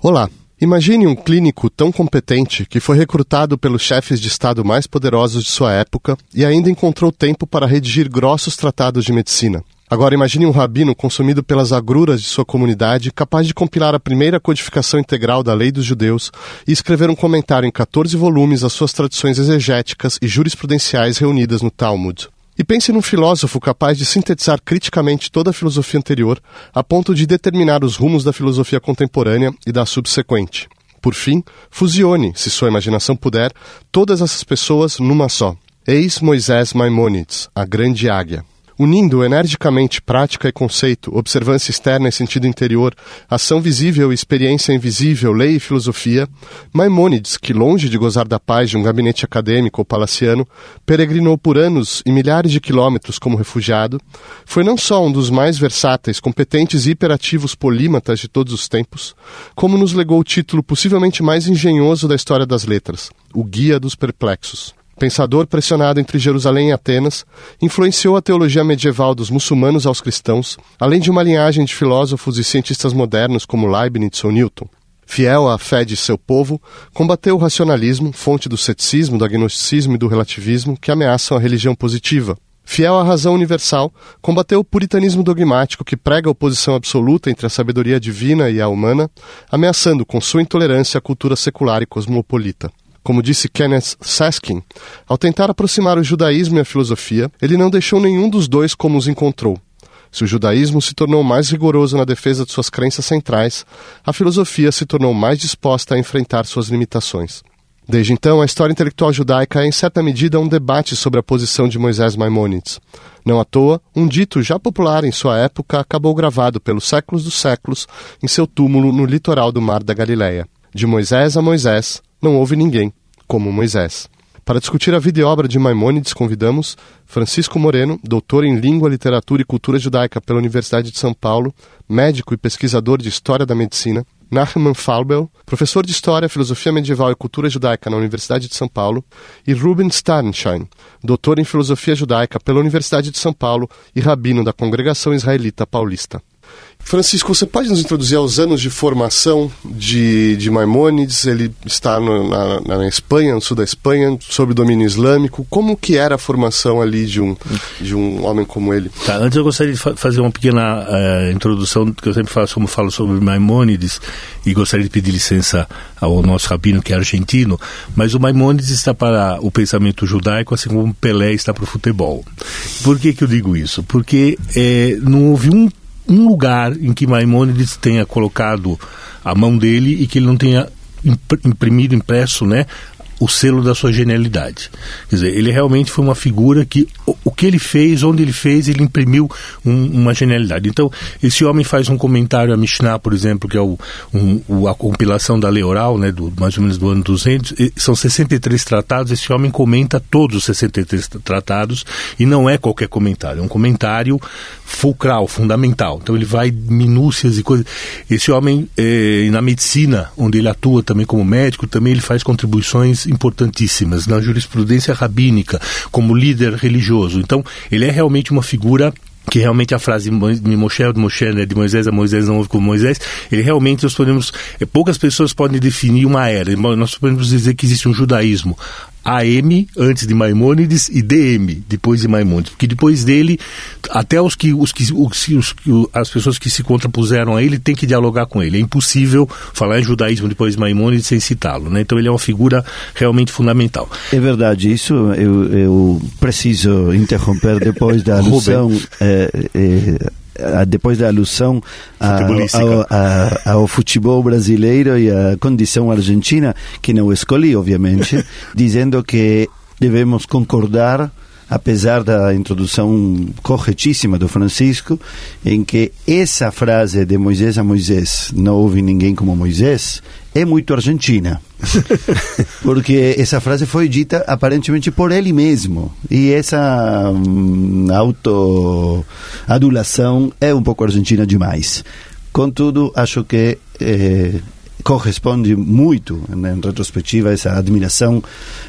Olá! Imagine um clínico tão competente que foi recrutado pelos chefes de Estado mais poderosos de sua época e ainda encontrou tempo para redigir grossos tratados de medicina. Agora imagine um rabino consumido pelas agruras de sua comunidade, capaz de compilar a primeira codificação integral da lei dos judeus e escrever um comentário em 14 volumes às suas tradições exegéticas e jurisprudenciais reunidas no Talmud. E pense num filósofo capaz de sintetizar criticamente toda a filosofia anterior, a ponto de determinar os rumos da filosofia contemporânea e da subsequente. Por fim, fusione, se sua imaginação puder, todas essas pessoas numa só. Eis Moisés Maimonides, a grande águia. Unindo energicamente prática e conceito, observância externa e sentido interior, ação visível e experiência invisível, lei e filosofia, Maimônides, que longe de gozar da paz de um gabinete acadêmico ou palaciano, peregrinou por anos e milhares de quilômetros como refugiado, foi não só um dos mais versáteis, competentes e hiperativos polímatas de todos os tempos, como nos legou o título possivelmente mais engenhoso da história das letras, o Guia dos Perplexos pensador pressionado entre Jerusalém e Atenas, influenciou a teologia medieval dos muçulmanos aos cristãos, além de uma linhagem de filósofos e cientistas modernos como Leibniz ou Newton. Fiel à fé de seu povo, combateu o racionalismo, fonte do ceticismo, do agnosticismo e do relativismo que ameaçam a religião positiva. Fiel à razão universal, combateu o puritanismo dogmático que prega a oposição absoluta entre a sabedoria divina e a humana, ameaçando com sua intolerância a cultura secular e cosmopolita. Como disse Kenneth Saskin, ao tentar aproximar o judaísmo e a filosofia, ele não deixou nenhum dos dois como os encontrou. Se o judaísmo se tornou mais rigoroso na defesa de suas crenças centrais, a filosofia se tornou mais disposta a enfrentar suas limitações. Desde então, a história intelectual judaica é, em certa medida, um debate sobre a posição de Moisés Maimonides. Não à toa, um dito já popular em sua época acabou gravado pelos séculos dos séculos em seu túmulo no litoral do Mar da Galileia. De Moisés a Moisés, não houve ninguém como Moisés. Para discutir a vida e obra de Maimônides, convidamos Francisco Moreno, doutor em Língua, Literatura e Cultura Judaica pela Universidade de São Paulo, médico e pesquisador de História da Medicina, Nachman Falbel, professor de História, Filosofia Medieval e Cultura Judaica na Universidade de São Paulo, e Ruben Starnschein, doutor em Filosofia Judaica pela Universidade de São Paulo e rabino da Congregação Israelita Paulista. Francisco, você pode nos introduzir aos anos de formação de, de Maimônides? Ele está no, na, na, Espanha, no sul da Espanha, sob domínio islâmico. Como que era a formação ali de um, de um homem como ele? Tá, antes eu gostaria de fa fazer uma pequena uh, introdução, que eu sempre faço, como falo sobre Maimônides, e gostaria de pedir licença ao nosso rabino, que é argentino, mas o Maimônides está para o pensamento judaico, assim como Pelé está para o futebol. Por que, que eu digo isso? Porque eh, não houve um um lugar em que Maimônides tenha colocado a mão dele e que ele não tenha imprimido, impresso, né, o selo da sua genialidade. Quer dizer, ele realmente foi uma figura que o, o que ele fez, onde ele fez, ele imprimiu um, uma genialidade. Então, esse homem faz um comentário a Mishnah, por exemplo, que é o, um, a compilação da lei oral, né, do, mais ou menos do ano 200, são 63 tratados, esse homem comenta todos os 63 tratados e não é qualquer comentário, é um comentário fulcral, fundamental. Então ele vai minúcias e coisas. Esse homem, eh, na medicina, onde ele atua também como médico, também ele faz contribuições importantíssimas na jurisprudência rabínica, como líder religioso. Então, ele é realmente uma figura que realmente a frase de Moshe, de Moshe, né, de Moisés a Moisés não houve como Moisés, ele realmente nós podemos, é, poucas pessoas podem definir uma era, nós podemos dizer que existe um judaísmo AM antes de Maimônides e DM depois de Maimônides, porque depois dele até os que os que os, os, as pessoas que se contrapuseram a ele têm que dialogar com ele. É impossível falar em judaísmo depois de Maimônides sem citá-lo, né? Então ele é uma figura realmente fundamental. É verdade isso. Eu, eu preciso interromper depois da alusão. é, é depois da alusão ao, ao, ao, futebol brasileiro e à condição argentina, que não escolhi, obviamente, dizendo que devemos concordar apesar da introdução corretíssima do Francisco, em que essa frase de Moisés a Moisés, não houve ninguém como Moisés, é muito argentina. Porque essa frase foi dita aparentemente por ele mesmo. E essa hum, autoadulação é um pouco argentina demais. Contudo, acho que eh, corresponde muito, em retrospectiva, essa admiração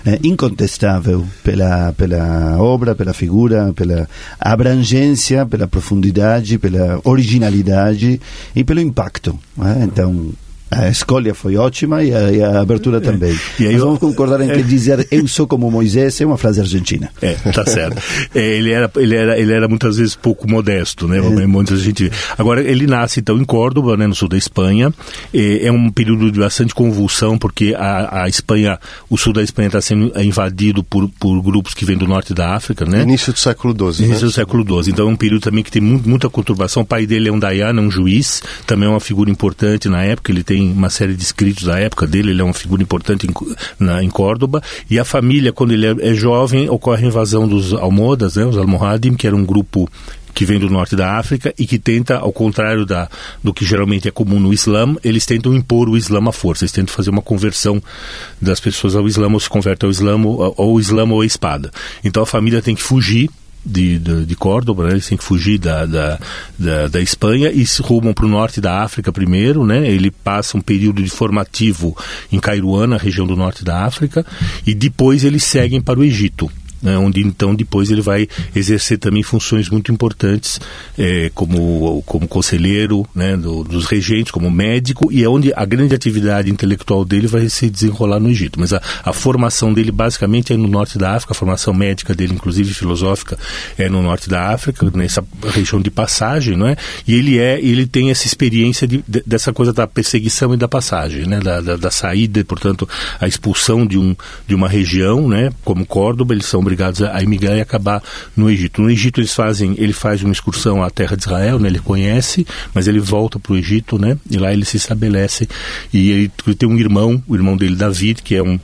eh, incontestável pela, pela obra, pela figura, pela abrangência, pela profundidade, pela originalidade e pelo impacto. Então, A escolha foi ótima e a, e a abertura é. também. E aí Mas vamos concordar em que é. dizer eu sou como Moisés é uma frase argentina. É, tá certo. É, ele, era, ele, era, ele era muitas vezes pouco modesto, né? É. Muitas gente... Agora, ele nasce então em Córdoba, né, no sul da Espanha. É, é um período de bastante convulsão, porque a, a Espanha, o sul da Espanha está sendo invadido por, por grupos que vêm do norte da África, né? Início do século XII. Início né? do século XII. Então é um período também que tem muita conturbação. O pai dele é um Dayana, um juiz, também é uma figura importante na época. Ele tem uma série de escritos da época dele, ele é uma figura importante em, na, em Córdoba. E a família, quando ele é, é jovem, ocorre a invasão dos Almohadas, né, os Almohadim, que era um grupo que vem do norte da África e que tenta, ao contrário da, do que geralmente é comum no Islã, eles tentam impor o Islã à força, eles tentam fazer uma conversão das pessoas ao Islã, ou se converte ao Islã, ou, ou Islã ou a espada. Então a família tem que fugir de, de, de Córdoba, né? eles têm que fugir da, da, da, da Espanha e se rumam para o norte da África primeiro, né? Ele passa um período de formativo em Cairuana, região do norte da África, e depois eles seguem para o Egito né, onde então depois ele vai exercer também funções muito importantes é, como, como conselheiro né, do, dos regentes, como médico, e é onde a grande atividade intelectual dele vai se desenrolar no Egito. Mas a, a formação dele basicamente é no norte da África, a formação médica dele, inclusive filosófica, é no norte da África, nessa região de passagem, não é? E ele é, ele tem essa experiência de, de, dessa coisa da perseguição e da passagem, né? Da, da, da, saída, portanto, a expulsão de, um, de uma região, né? Como Córdoba, eles são obrigados a, emigrar e acabar no Egito. No Egito eles fazem, ele faz uma excursão à terra de Israel, né, ele conhece, mas ele volta para o Egito, né, e lá ele se estabelece e ele, ele tem um irmão, o irmão dele David, que é um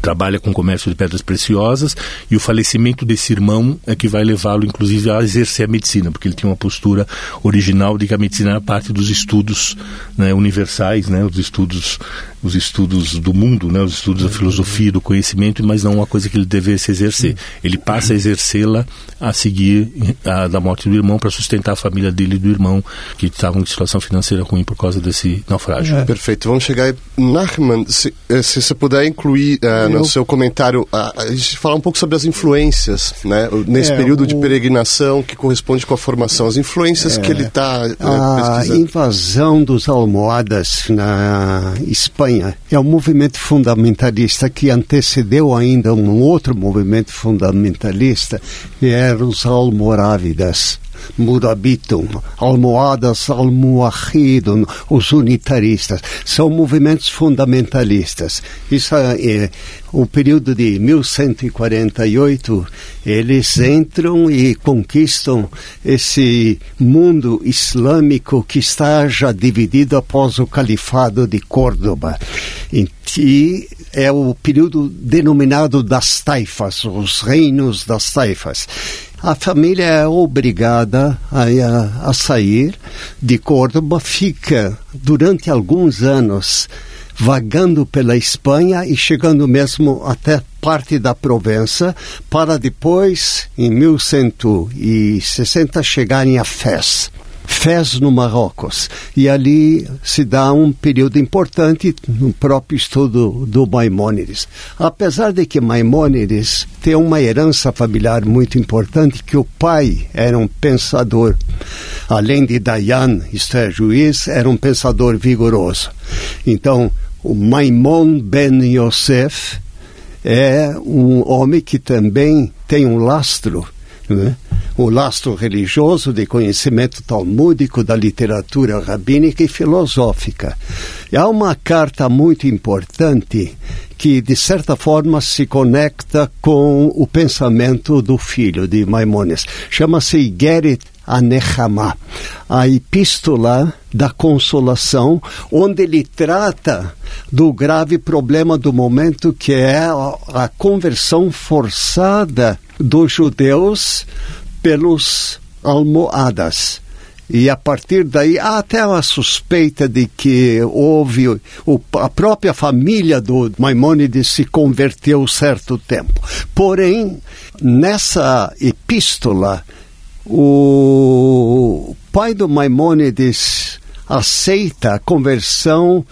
trabalha com comércio de pedras preciosas e o falecimento desse irmão é que vai levá-lo inclusive a exercer a medicina porque ele tinha uma postura original de que a medicina era parte dos estudos né, universais né, os estudos os estudos do mundo né, os estudos da filosofia do conhecimento mas não uma coisa que ele devesse exercer. Ele passa a exercê-la a seguir a, da morte do irmão para sustentar a família dele e do irmão que estavam em situação financeira ruim por causa desse naufrágio. É. perfeito. Vamos chegar Nachman se, eh, se você puder incluir uh, no eu... seu comentário a, a, gente falar um pouco sobre as influências, né? Nesse é, período o... de peregrinação que corresponde com a formação, as influências é, que ele está é, A invasão dos almohadas na Espanha é um movimento fundamentalista que antecedeu ainda um outro movimento fundamentalista, que eram os almorávidas. Murabitum, Almohadas Almoahidum, os unitaristas. São movimentos fundamentalistas. Isso é, o período de 1148, eles entram e conquistam esse mundo islâmico que está já dividido após o califado de Córdoba. E é o período denominado das taifas, os reinos das taifas a família é obrigada a, a, a sair de Córdoba, fica durante alguns anos vagando pela Espanha e chegando mesmo até parte da Provença, para depois, em 1160, chegarem a Fez. Fez no Marrocos. E ali se dá um período importante no próprio estudo do Maimônides. Apesar de que Maimônides tem uma herança familiar muito importante, que o pai era um pensador, além de Dayan, isto é, juiz, era um pensador vigoroso. Então, o Maimon ben Yosef é um homem que também tem um lastro né? O lastro religioso de conhecimento talmúdico da literatura rabínica e filosófica. E há uma carta muito importante que, de certa forma, se conecta com o pensamento do filho de Maimonides. Chama-se Geret Anechama, a epístola da consolação, onde ele trata do grave problema do momento que é a conversão forçada dos judeus pelos almohadas. E a partir daí há até uma suspeita de que houve o, a própria família do Maimônides se converteu certo tempo. Porém, nessa epístola, o pai do Maimônides aceita a conversão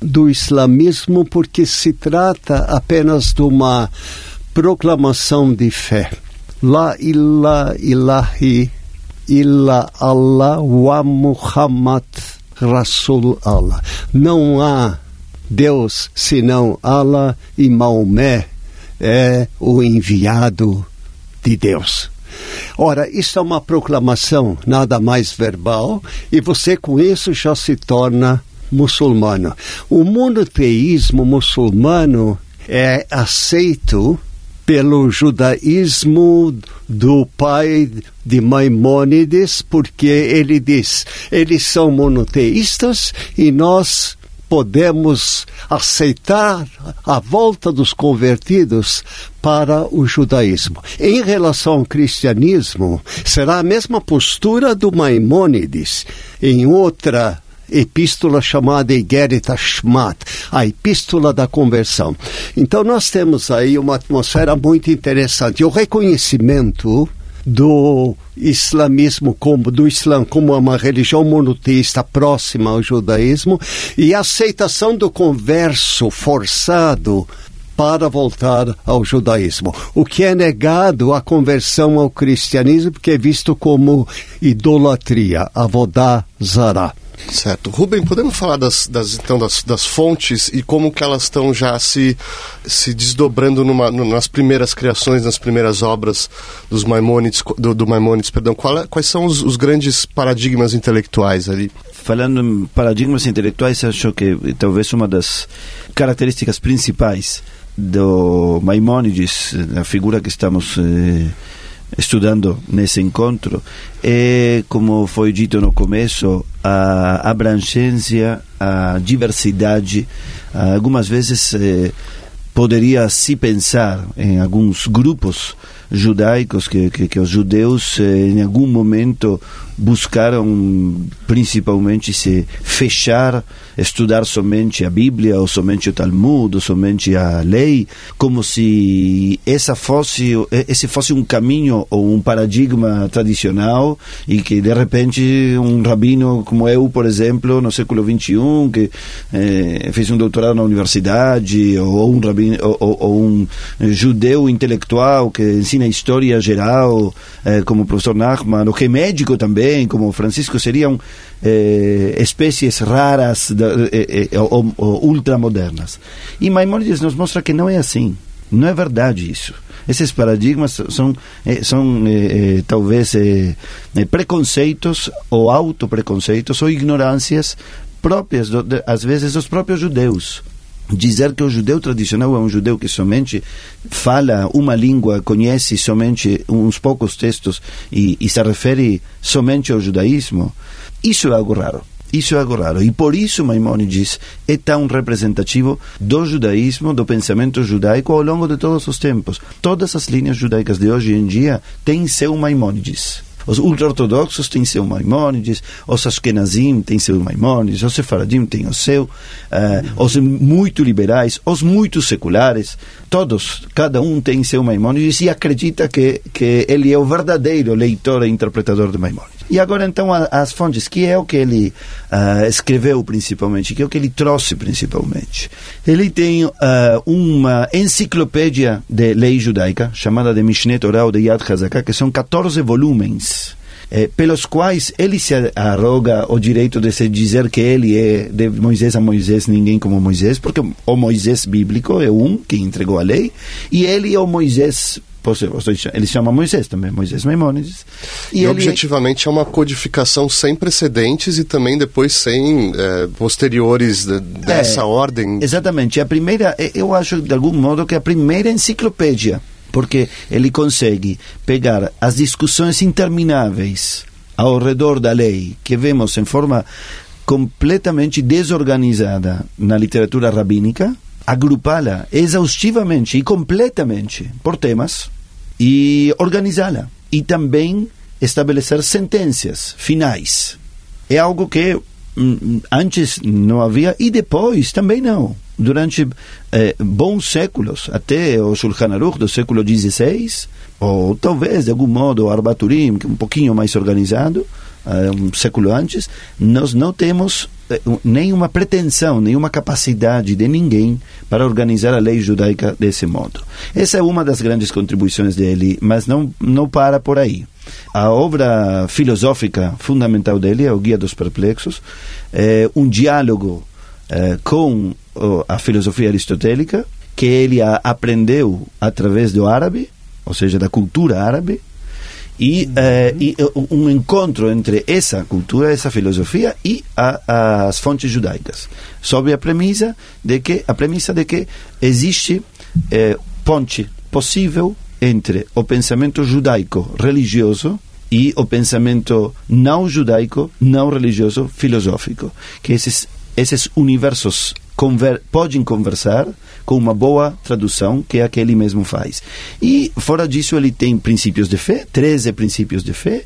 do islamismo porque se trata apenas de uma proclamação de fé. La ilaha ilahi illa Allah wa Muhammad Rasul Allah. Não há Deus senão Allah e Maomé é o enviado de Deus. Ora, isso é uma proclamação nada mais verbal e você com isso já se torna muçulmano. O monoteísmo muçulmano é aceito pelo judaísmo do pai de Maimônides, porque ele diz: eles são monoteístas e nós podemos aceitar a volta dos convertidos para o judaísmo. Em relação ao cristianismo, será a mesma postura do Maimônides. Em outra epístola chamada Igerita Shmat, a epístola da conversão. Então nós temos aí uma atmosfera muito interessante. O reconhecimento do islamismo como do Islã como uma religião monoteísta próxima ao judaísmo e a aceitação do converso forçado para voltar ao judaísmo. O que é negado a conversão ao cristianismo, porque é visto como idolatria, avodá zará. Certo. Rubem, podemos falar das, das então, das, das, fontes e como que elas estão já se, se desdobrando numa, nas primeiras criações, nas primeiras obras dos Maimônides, do, do Maimônides, perdão. É, quais são os, os grandes paradigmas intelectuais ali? Falando em paradigmas intelectuais, acho que talvez uma das características principais do Maimônides, a figura que estamos eh, estudando nesse encontro é, como foi dito no começo, a abrangência, a diversidade. Algumas vezes eh, poderia se pensar em alguns grupos judaicos que, que, que os judeus eh, em algum momento buscaram principalmente se fechar, estudar somente a Bíblia, ou somente o Talmud, ou somente a lei, como se essa fosse, esse fosse um caminho ou um paradigma tradicional e que de repente um rabino como eu, por exemplo, no século XXI, que eh, fez um doutorado na universidade, ou um rabino, ou, ou um judeu intelectual que ensina história geral, eh, como o professor Nachman, ou que é médico também como Francisco, seriam eh, espécies raras eh, eh, ou, ou ultramodernas. E Maimonides nos mostra que não é assim. Não é verdade isso. Esses paradigmas são, eh, são eh, eh, talvez preconceitos ou autopreconceitos ou ignorâncias próprias, do, de, às vezes, dos próprios judeus dizer que o judeu tradicional é um judeu que somente fala uma língua, conhece somente uns poucos textos e, e se refere somente ao judaísmo, isso é algo raro. Isso é algo raro. E por isso Maimonides é tão representativo do judaísmo, do pensamento judaico ao longo de todos os tempos. Todas as linhas judaicas de hoje em dia têm seu Maimonides. Os ultra-ortodoxos têm seu Maimônides, os Ashkenazim têm seu Maimônides, os Sefaradim têm o seu, uh, os muito liberais, os muito seculares, todos, cada um tem seu Maimônides e acredita que, que ele é o verdadeiro leitor e interpretador de Maimônides. E agora então as fontes, que é o que ele uh, escreveu principalmente, que é o que ele trouxe principalmente. Ele tem uh, uma enciclopédia de lei judaica, chamada de Mishneh Torah de Yad Hazakah, que são 14 eh, pelos quais ele se arroga o direito de se dizer que ele é de Moisés a Moisés, ninguém como Moisés, porque o Moisés bíblico é um que entregou a lei, e ele é o Moisés ele chama Moisés também, Moisés Maimônides. E, e ele... objetivamente é uma codificação sem precedentes e também depois sem é, posteriores de, dessa é, ordem. Exatamente. A primeira, eu acho de algum modo que a primeira enciclopédia porque ele consegue pegar as discussões intermináveis ao redor da lei que vemos em forma completamente desorganizada na literatura rabínica, agrupá-la exaustivamente e completamente por temas e organizá-la. E também estabelecer sentenças finais. É algo que hum, antes não havia e depois também não durante eh, bons séculos, até o Shulchan Aruch do século XVI, ou talvez de algum modo o Arbaturim, é um pouquinho mais organizado, um século antes, nós não temos eh, nenhuma pretensão, nenhuma capacidade de ninguém para organizar a lei judaica desse modo. Essa é uma das grandes contribuições dele, mas não, não para por aí. A obra filosófica fundamental dele é o Guia dos Perplexos, é um diálogo com a filosofia aristotélica, que ele aprendeu através do árabe, ou seja, da cultura árabe, e, eh, e, um encontro entre essa cultura, essa filosofia e a, as fontes judaicas, sob a premissa de que a premissa de que existe eh, ponte possível entre o pensamento judaico religioso e o pensamento não judaico, não religioso, filosófico, que esses esses universos conver podem conversar com uma boa tradução que é a que ele mesmo faz. E fora disso ele tem princípios de fé, 13 princípios de fé,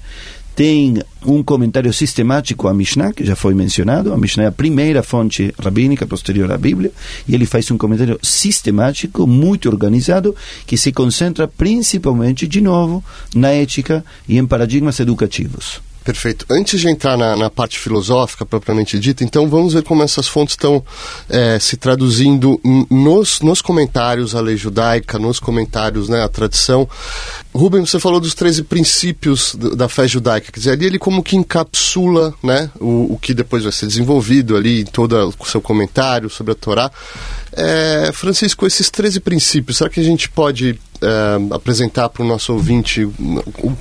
tem um comentário sistemático à Mishnah, que já foi mencionado. A Mishnah é a primeira fonte rabínica posterior à Bíblia, e ele faz um comentário sistemático, muito organizado, que se concentra principalmente, de novo, na ética e em paradigmas educativos. Perfeito. Antes de entrar na, na, parte filosófica propriamente dita, então vamos ver como essas fontes estão é, se traduzindo nos, nos comentários à lei judaica, nos comentários né, à tradição. Rubens, você falou dos 13 princípios da fé judaica, quer dizer, ali ele como que encapsula né, o, o que depois vai ser desenvolvido ali em todo o seu comentário sobre a Torá. É, Francisco, esses 13 princípios, será que a gente pode é, apresentar para o nosso ouvinte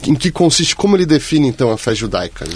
em que consiste, como ele define então a fé judaica? Né?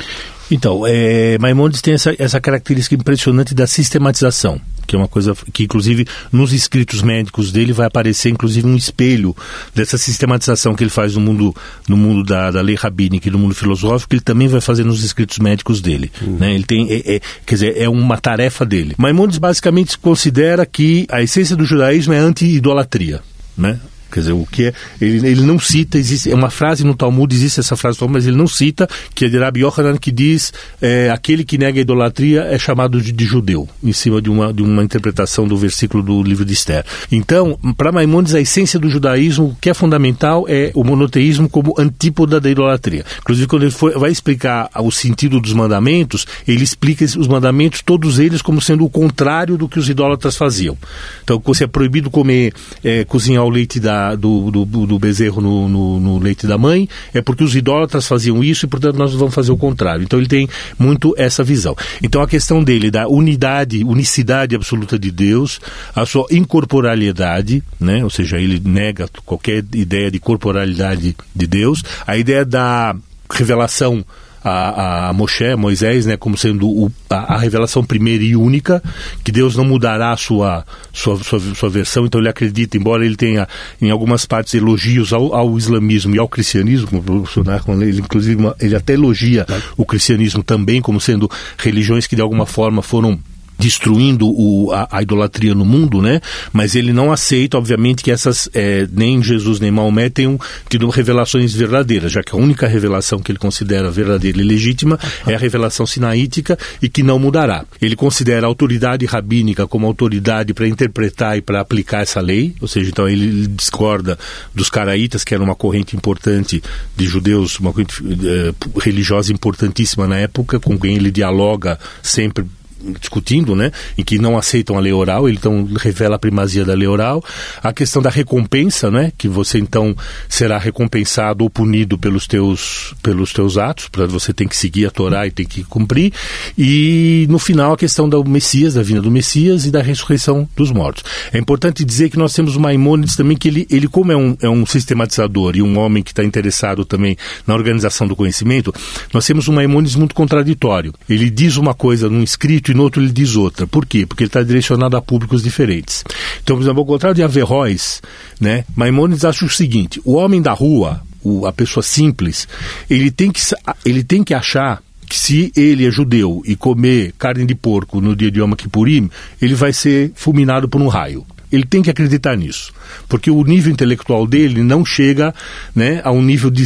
Então, é, Maimonides tem essa, essa característica impressionante da sistematização que é uma coisa que, inclusive, nos escritos médicos dele vai aparecer, inclusive, um espelho dessa sistematização que ele faz no mundo, no mundo da, da lei rabínica e no mundo filosófico, que ele também vai fazer nos escritos médicos dele. Uhum. Né? Ele tem, é, é, quer dizer, é uma tarefa dele. Maimonides basicamente considera que a essência do judaísmo é anti-idolatria. Né? Quer dizer, o que é. Ele, ele não cita, existe é uma frase no Talmud, existe essa frase no Talmud, mas ele não cita, que é de Rabbi Yochanan, que diz é, aquele que nega a idolatria é chamado de, de, judeu, em cima de uma, de uma interpretação do versículo do livro de Esther. Então, para Maimonides, a essência do judaísmo, o que é fundamental é o monoteísmo como antípoda da idolatria. Inclusive, quando ele for, vai explicar o sentido dos mandamentos, ele explica os mandamentos, todos eles, como sendo o contrário do que os idólatras faziam. Então, se é proibido comer, é, cozinhar o leite da do, do, do bezerro no, no, no, leite da mãe, é porque os idólatras faziam isso e, portanto, nós vamos fazer o contrário. Então, ele tem muito essa visão. Então, a questão dele da unidade, unicidade absoluta de Deus, a sua incorporalidade, né? ou seja, ele nega qualquer ideia de corporalidade de Deus, a ideia da revelação a, a Moshe, Moisés, né, como sendo o, a, a, revelação primeira e única, que Deus não mudará a sua, sua, sua, sua, versão, então ele acredita, embora ele tenha em algumas partes elogios ao, ao islamismo e ao cristianismo, ele, inclusive ele até elogia o cristianismo também como sendo religiões que de alguma forma foram destruindo o, a, a, idolatria no mundo, né? Mas ele não aceita, obviamente, que essas é, nem Jesus nem Maomé tenham tido revelações verdadeiras, já que a única revelação que ele considera verdadeira e legítima é a revelação sinaítica e que não mudará. Ele considera a autoridade rabínica como autoridade para interpretar e para aplicar essa lei, ou seja, então ele discorda dos caraítas, que era uma corrente importante de judeus, uma corrente é, religiosa importantíssima na época, com quem ele dialoga sempre discutindo, né, em que não aceitam a lei oral, ele então revela a primazia da lei oral, a questão da recompensa, né, que você então será recompensado ou punido pelos teus pelos teus atos, para você tem que seguir a Torá e tem que cumprir, e no final a questão do Messias, da vinda do Messias e da ressurreição dos mortos. É importante dizer que nós temos o Maimônides também que ele, ele como é um, é um sistematizador e um homem que está interessado também na organização do conhecimento, nós temos um Maimônides muito contraditório. Ele diz uma coisa num escrito e no outro ele diz outra. Por quê? Porque ele está direcionado a públicos diferentes. Então, por exemplo, ao contrário de Averroes, né, Maimonides acha o seguinte: o homem da rua, o, a pessoa simples, ele tem que, ele tem que achar que se ele é judeu e comer carne de porco no dia de Yom Kippurim, ele vai ser fulminado por um raio. Ele tem que acreditar nisso, porque o nível intelectual dele não chega né, a um nível de.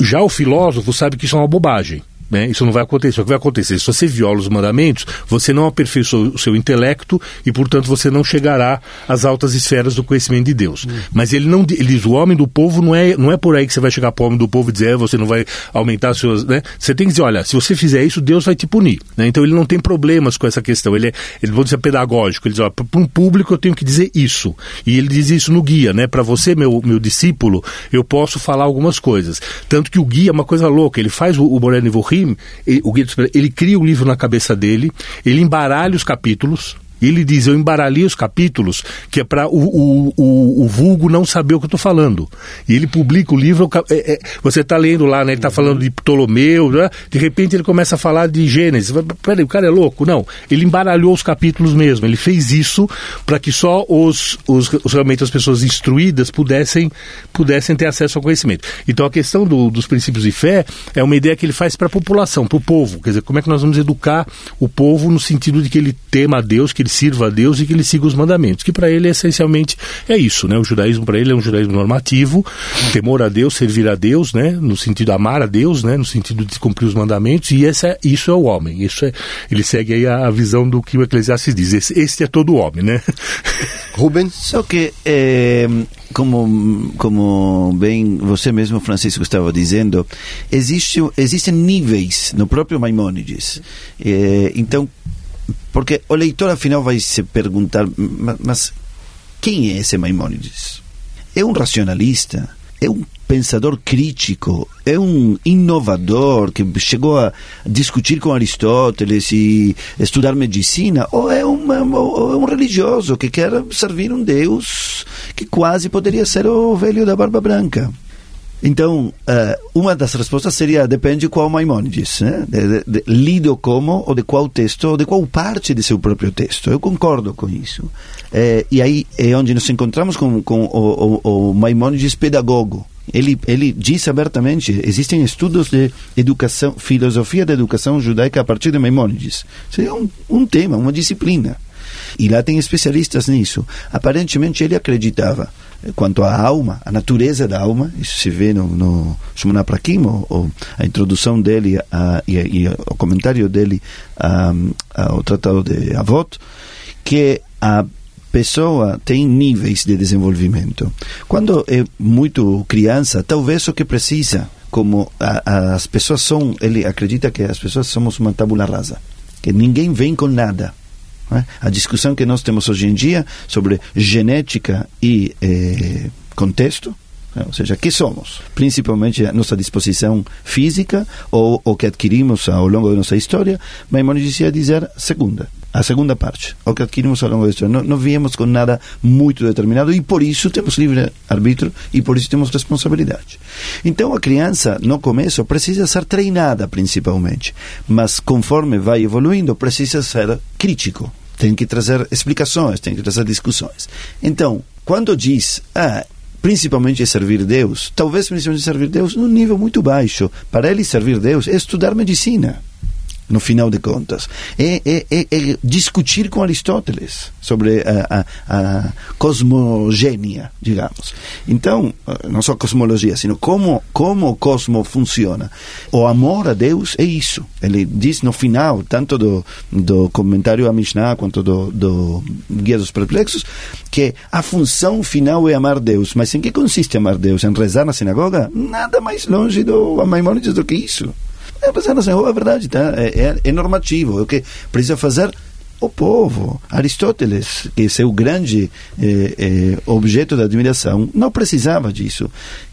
Já o filósofo sabe que isso é uma bobagem Né? Isso não vai acontecer. O que vai acontecer? Se você viola os mandamentos, você não aperfeiçoa o seu intelecto e, portanto, você não chegará às altas esferas do conhecimento de Deus. Hum. Mas ele não ele diz, o homem do povo não é, não é por aí que você vai chegar para o homem do povo e dizer, é, você não vai aumentar suas. Né? Você tem que dizer, olha, se você fizer isso, Deus vai te punir. Né? Então ele não tem problemas com essa questão. Ele, é, ele vou dizer pedagógico. Ele diz, para um público eu tenho que dizer isso. E ele diz isso no guia, né? Para você, meu, meu discípulo, eu posso falar algumas coisas. Tanto que o guia é uma coisa louca. Ele faz o, o Moreno Vorim, o ele cria o livro na cabeça dele, ele embaralha os capítulos, ele diz: Eu embaralhei os capítulos, que é para o, o, o, o, vulgo não saber o que eu estou falando. E ele publica o livro. É, é, você está lendo lá, né? Ele está falando de Ptolomeu, né? de repente ele começa a falar de Gênesis. Peraí, o cara é louco? Não. Ele embaralhou os capítulos mesmo. Ele fez isso para que só os, os, realmente as pessoas instruídas pudessem, pudessem ter acesso ao conhecimento. Então a questão do, dos princípios de fé é uma ideia que ele faz para a população, para o povo. Quer dizer, como é que nós vamos educar o povo no sentido de que ele tema a Deus, que ele sirva a Deus e que ele siga os mandamentos, que para ele essencialmente é isso, né? O judaísmo para ele é um judaísmo normativo, temor a Deus, servir a Deus, né? No sentido de amar a Deus, né? No sentido de cumprir os mandamentos e esse é, isso é o homem. Isso é, ele segue aí a, a visão do que o Eclesiastes diz. Esse, esse é todo o homem, né? Rubens? Só que é, como como bem você mesmo Francisco estava dizendo existe existem níveis no próprio Maimônides é, então porque o leitor, afinal, vai se perguntar: mas quem é esse Maimônides? É um racionalista? É um pensador crítico? É um inovador que chegou a discutir com Aristóteles e estudar medicina? Ou é, uma, ou é um religioso que quer servir um Deus que quase poderia ser o velho da barba branca? Então, uh, uma das respostas seria depende de qual Maimonides, né? de, de, lido como, ou de qual texto, ou de qual parte de seu próprio texto. Eu concordo com isso. É, e aí é onde nos encontramos com, com o, o, o Maimonides pedagogo. Ele, ele diz abertamente, existem estudos de educação, filosofia da educação judaica a partir de Maimonides. Seria um, um tema, uma disciplina. E lá tem especialistas nisso. Aparentemente ele acreditava quanto à alma, a natureza da alma, isso se vê no, no Shemona Prakim, ou, a introdução dele a, e, e, o comentário dele a, ao Tratado de Avot, que a pessoa tem níveis de desenvolvimento. Quando é muito criança, talvez o que precisa, como a, as pessoas são, ele acredita que as pessoas somos uma tabula rasa, que ninguém vem com nada né? A discussão que nós temos hoje em dia sobre genética e eh, contexto, né? ou seja, que somos? Principalmente a nossa disposição física ou o que adquirimos ao longo da nossa história, Maimonides ia dizer segunda a segunda parte, o que adquirimos ao longo da história. Não, não viemos com nada muito determinado e por isso temos livre arbítrio e por isso temos responsabilidade. Então a criança, no começo, precisa ser treinada principalmente, mas conforme vai evoluindo, precisa ser crítico. Tem que trazer explicações, tem que trazer discussões. Então, quando diz, ah, principalmente é servir Deus, talvez principalmente servir Deus num nível muito baixo. Para ele servir Deus é estudar medicina no final de contas. É, é, é, é discutir com Aristóteles sobre a, a, a, cosmogênia, digamos. Então, não só cosmologia, sino como, como o cosmo funciona. O amor a Deus é isso. Ele diz no final, tanto do, do comentário a Mishnah quanto do, do Guia dos Perplexos, que a função final é amar Deus. Mas em que consiste amar Deus? Em rezar na sinagoga? Nada mais longe do Maimonides do que isso. É, pensando assim, é verdade, tá? é, é, é normativo. É o que precisa fazer o povo. Aristóteles, que é seu grande eh, eh, objeto de admiração, não precisava disso.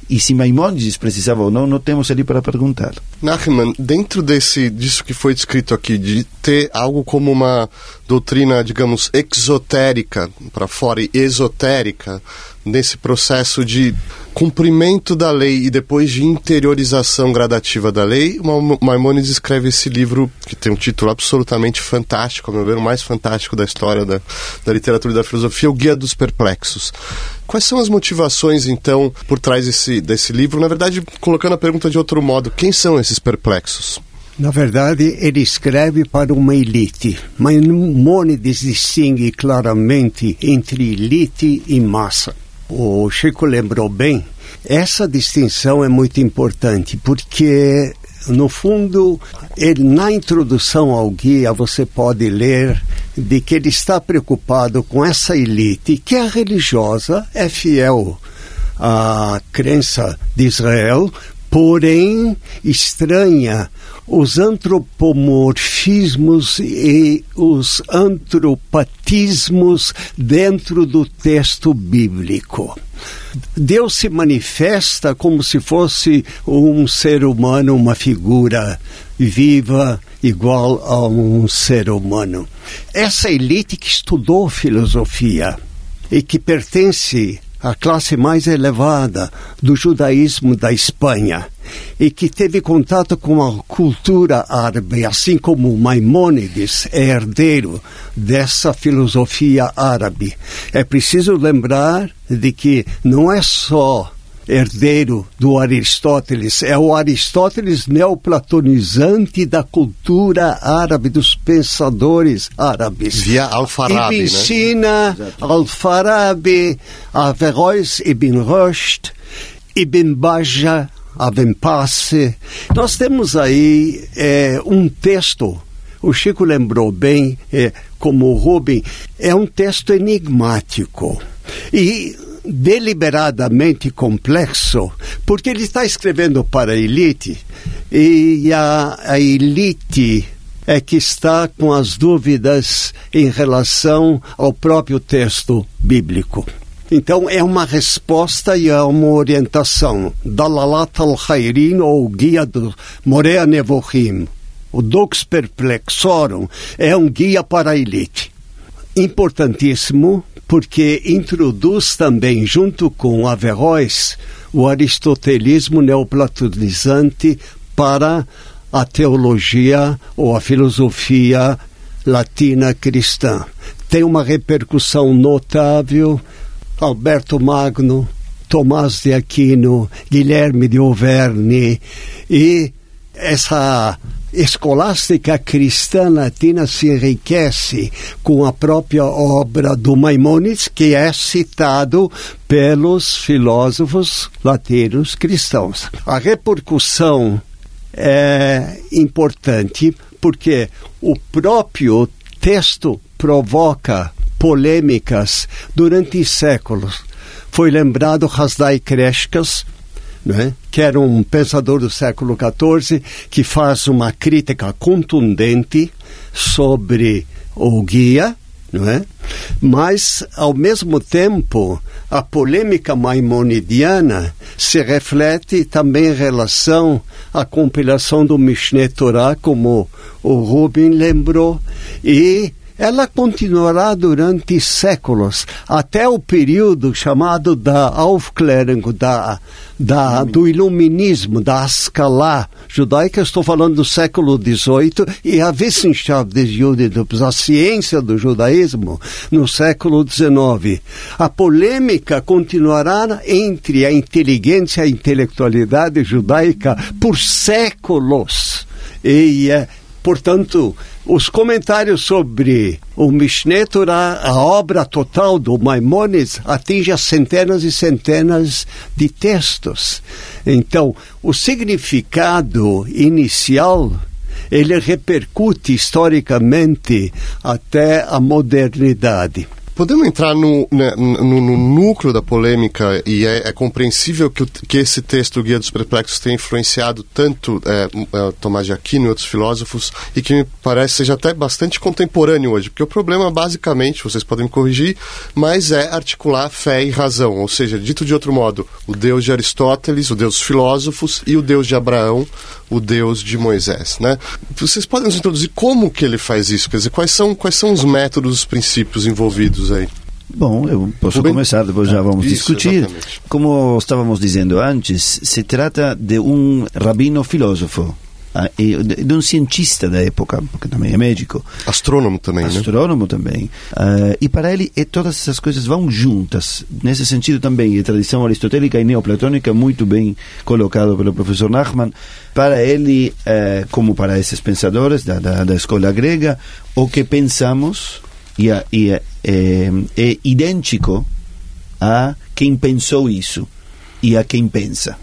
E se Maimonides precisava ou não, não temos ali para perguntar. Nachman, dentro desse disso que foi descrito aqui, de ter algo como uma doutrina, digamos, exotérica para fora e esotérica, nesse processo de cumprimento da lei e depois de interiorização gradativa da lei, Maimonides escreve esse livro que tem um título absolutamente fantástico, ao meu ver, o mais fantástico da história da, da literatura e da filosofia, O Guia dos Perplexos. Quais são as motivações, então, por trás desse, desse livro? Na verdade, colocando a pergunta de outro modo, quem são esses perplexos? Na verdade, ele escreve para uma elite. Maimonides distingue claramente entre elite e massa o Chico lembrou bem, essa distinção é muito importante, porque no fundo, ele, na introdução ao guia, você pode ler de que ele está preocupado com essa elite que é religiosa, é fiel à crença de Israel, porém estranha os antropomorfismos e os antropatismos dentro do texto bíblico. Deus se manifesta como se fosse um ser humano, uma figura viva, igual a um ser humano. Essa elite que estudou filosofia e que pertence a classe mais elevada do judaísmo da Espanha e que teve contato com a cultura árabe, assim como Maimônides é herdeiro dessa filosofia árabe. É preciso lembrar de que não é só herdeiro do Aristóteles, é o Aristóteles neoplatonizante da cultura árabe, dos pensadores árabes. Via Al-Farabi, Ibn Sina, né? Al-Farabi, Averroes Ibn Rushd, Ibn Baja, Passe. Nós temos aí é, um texto, o Chico lembrou bem, é, como o Rubem, é um texto enigmático. E deliberadamente complexo, porque ele está escrevendo para a elite e a, a elite é que está com as dúvidas em relação ao próprio texto bíblico. Então é uma resposta e é uma orientação. Dalalat al-Khairin, ou Guia do Morea Nevohim, o Dux Perplexorum, é um guia para a elite. Importantíssimo, porque introduz também, junto com Averroes, o aristotelismo neoplatonizante para a teologia ou a filosofia latina cristã. Tem uma repercussão notável. Alberto Magno, Tomás de Aquino, Guilherme de Auvergne e essa escolástica cristã latina se enriquece com a própria obra do Maimonides, que é citado pelos filósofos latinos cristãos. A repercussão é importante porque o próprio texto provoca polêmicas durante séculos. Foi lembrado Hasdai Kreshkas, né? que era um pensador do século XIV, que faz uma crítica contundente sobre o guia, não é? Mas, ao mesmo tempo, a polêmica maimonidiana se reflete também em relação à compilação do Mishneh Torah, como o Rubin lembrou, e ela continuará durante séculos, até o período chamado da Aufklärung, da, da, do iluminismo, da escala judaica. Estou falando do século XVIII e a Wissenschaft des Judentums, a ciência do judaísmo, no século XIX. A polêmica continuará entre a inteligência e a intelectualidade judaica por séculos. E, eh, portanto, os comentários sobre o Mishneh Torah, a obra total do Maimonides, atinge as centenas e centenas de textos. Então, o significado inicial ele repercute historicamente até a modernidade. Podemos entrar no, né, no, no, núcleo da polêmica e é, é compreensível que, que, esse texto, o Guia dos Perplexos, tenha influenciado tanto é, é, Tomás de Aquino e outros filósofos e que me parece seja até bastante contemporâneo hoje, porque o problema basicamente, vocês podem me corrigir, mas é articular fé e razão, ou seja, dito de outro modo, o Deus de Aristóteles, o Deus dos filósofos e o Deus de Abraão, o Deus de Moisés, né? Vocês podem nos introduzir como que ele faz isso? Quer dizer, quais são, quais são os métodos, os princípios envolvidos aí? Bom, eu posso Rubem? começar, depois já vamos Isso, discutir. Exatamente. Como estávamos dizendo antes, se trata de um rabino filósofo, ah, de um cientista da época, porque também é médico. Astrônomo também, Astrônomo né? também. Uh, e para ele, e todas essas coisas vão juntas. Nesse sentido também, a tradição aristotélica e neoplatônica, muito bem colocado pelo professor Nachman. Para ele, uh, como para esses pensadores da, da, da escola grega, o que pensamos e, é, é idêntico a quem pensou isso e a quem pensa.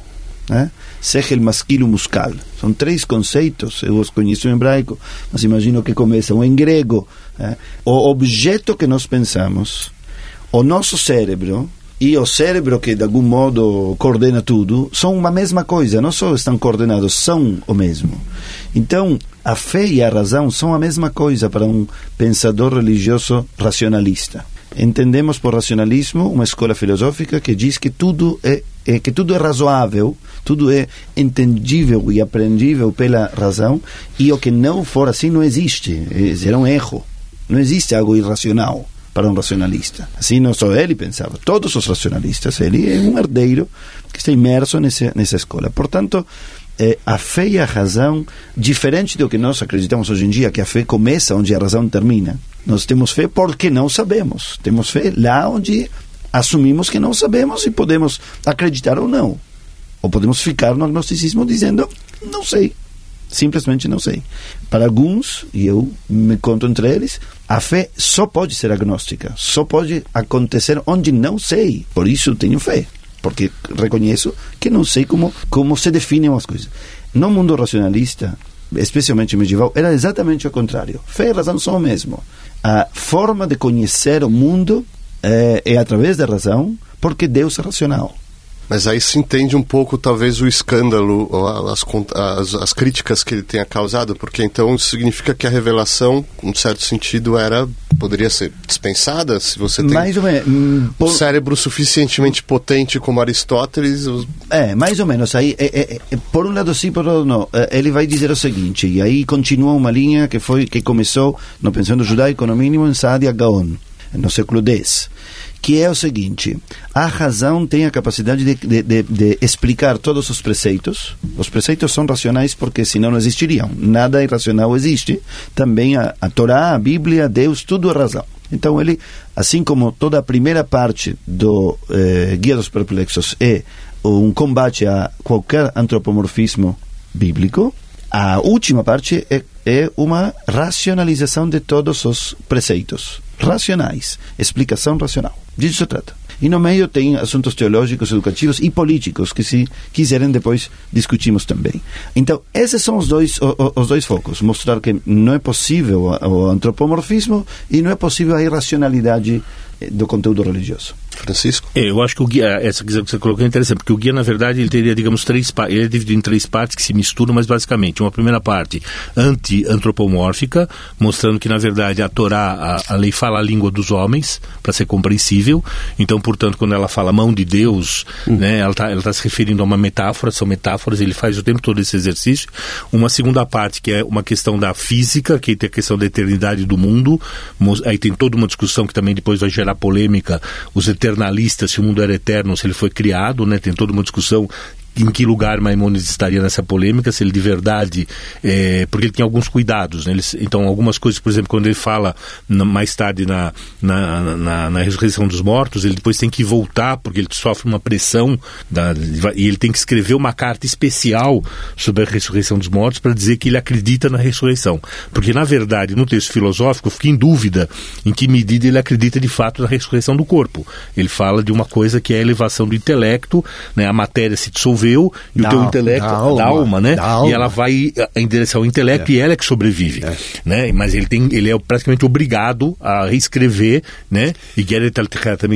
Né? Sechel, masquilo, muscal. São três conceitos, eu os conheço em hebraico, mas imagino que começam em grego. Né? O objeto que nós pensamos, o nosso cérebro e o cérebro que de algum modo coordena tudo, são uma mesma coisa, não só estão coordenados, são o mesmo. Então, a fé e a razão são a mesma coisa para um pensador religioso racionalista entendemos por racionalismo uma escola filosófica que diz que tudo é, é, que tudo é razoável, tudo é entendível e aprendível pela razão e o que não for assim não existe, é, será um erro. Não existe algo irracional para um racionalista. Assim não só ele pensava, todos os racionalistas, ele é um herdeiro que está imerso nessa, nessa escola. Portanto, é, a fé e a razão, diferente do que nós acreditamos hoje em dia, que a fé começa onde a razão termina. Nós temos fé porque não sabemos. Temos fé lá onde assumimos que não sabemos e podemos acreditar ou não. Ou podemos ficar no agnosticismo dizendo, não sei. Simplesmente não sei. Para alguns, e eu me conto entre eles, a fé só pode ser agnóstica, só pode acontecer onde não sei. Por isso tenho fé porque reconheço que não sei como, como se definem as coisas. No mundo racionalista, especialmente medieval, era exatamente o contrário. Fé e razão são o mesmo. A forma de conhecer o mundo é, é através da razão, porque Deus é racional. Mas aí se entende um pouco, talvez, o escândalo, as, as, as, críticas que ele tenha causado, porque então significa que a revelação, em certo sentido, era poderia ser dispensada se você tem mais ou menos, um por... cérebro suficientemente potente como Aristóteles. É, mais ou menos. Aí, é, é, é, por um lado sim, por outro não. É, ele vai dizer o seguinte, e aí continua uma linha que foi que começou no pensamento judaico, no mínimo, em Saadia Gaon, no século X que é o seguinte: a razão tem a capacidade de, de, de, de, explicar todos os preceitos. Os preceitos são racionais porque senão não existiriam. Nada irracional existe. Também a, a Torá, a Bíblia, Deus, tudo é razão. Então ele, assim como toda a primeira parte do eh, Guia dos Perplexos é um combate a qualquer antropomorfismo bíblico, a última parte é, é uma racionalização de todos os preceitos racionais, explicação racional. Disso se trata. E no meio tem assuntos teológicos, educativos e políticos que, se quiserem, depois discutimos também. Então, esses são os dois, os dois focos: mostrar que não é possível o antropomorfismo e não é possível a irracionalidade eh, do conteúdo religioso. Francisco? É, eu acho que o guia, essa que você colocou é interessante, porque o guia, na verdade, ele teria, digamos, três ele é dividido em três partes que se misturam, mas basicamente, uma primeira parte anti-antropomórfica, mostrando que, na verdade, a Torá, a, a lei fala a língua dos homens, para ser compreensível, então, portanto, quando ela fala mão de Deus, uhum. né, ela está tá se referindo a uma metáfora, são metáforas, ele faz o tempo todo esse exercício. Uma segunda parte, que é uma questão da física, que tem a questão da eternidade do mundo, aí tem toda uma discussão que também depois vai gerar polêmica, os eternalistas, se o mundo era eterno, se ele foi criado, né? Tem toda uma discussão em que lugar Maimonides estaria nessa polêmica, se ele de verdade, é, porque ele tem alguns cuidados, né? ele, então algumas coisas, por exemplo, quando ele fala na, mais tarde na, na, na, na, ressurreição dos mortos, ele depois tem que voltar, porque ele sofre uma pressão, da, e ele tem que escrever uma carta especial sobre a ressurreição dos mortos para dizer que ele acredita na ressurreição, porque na verdade, no texto filosófico, fica em dúvida em que medida ele acredita de fato na ressurreição do corpo. Ele fala de uma coisa que é a elevação do intelecto, né? a matéria se dissolve desenvolveu e da, o teu intelecto, da alma, da alma né? Da alma. E ela vai eh, em direção ao intelecto é. e ela é que sobrevive, é. né? Mas ele tem, ele é praticamente obrigado a reescrever, né? E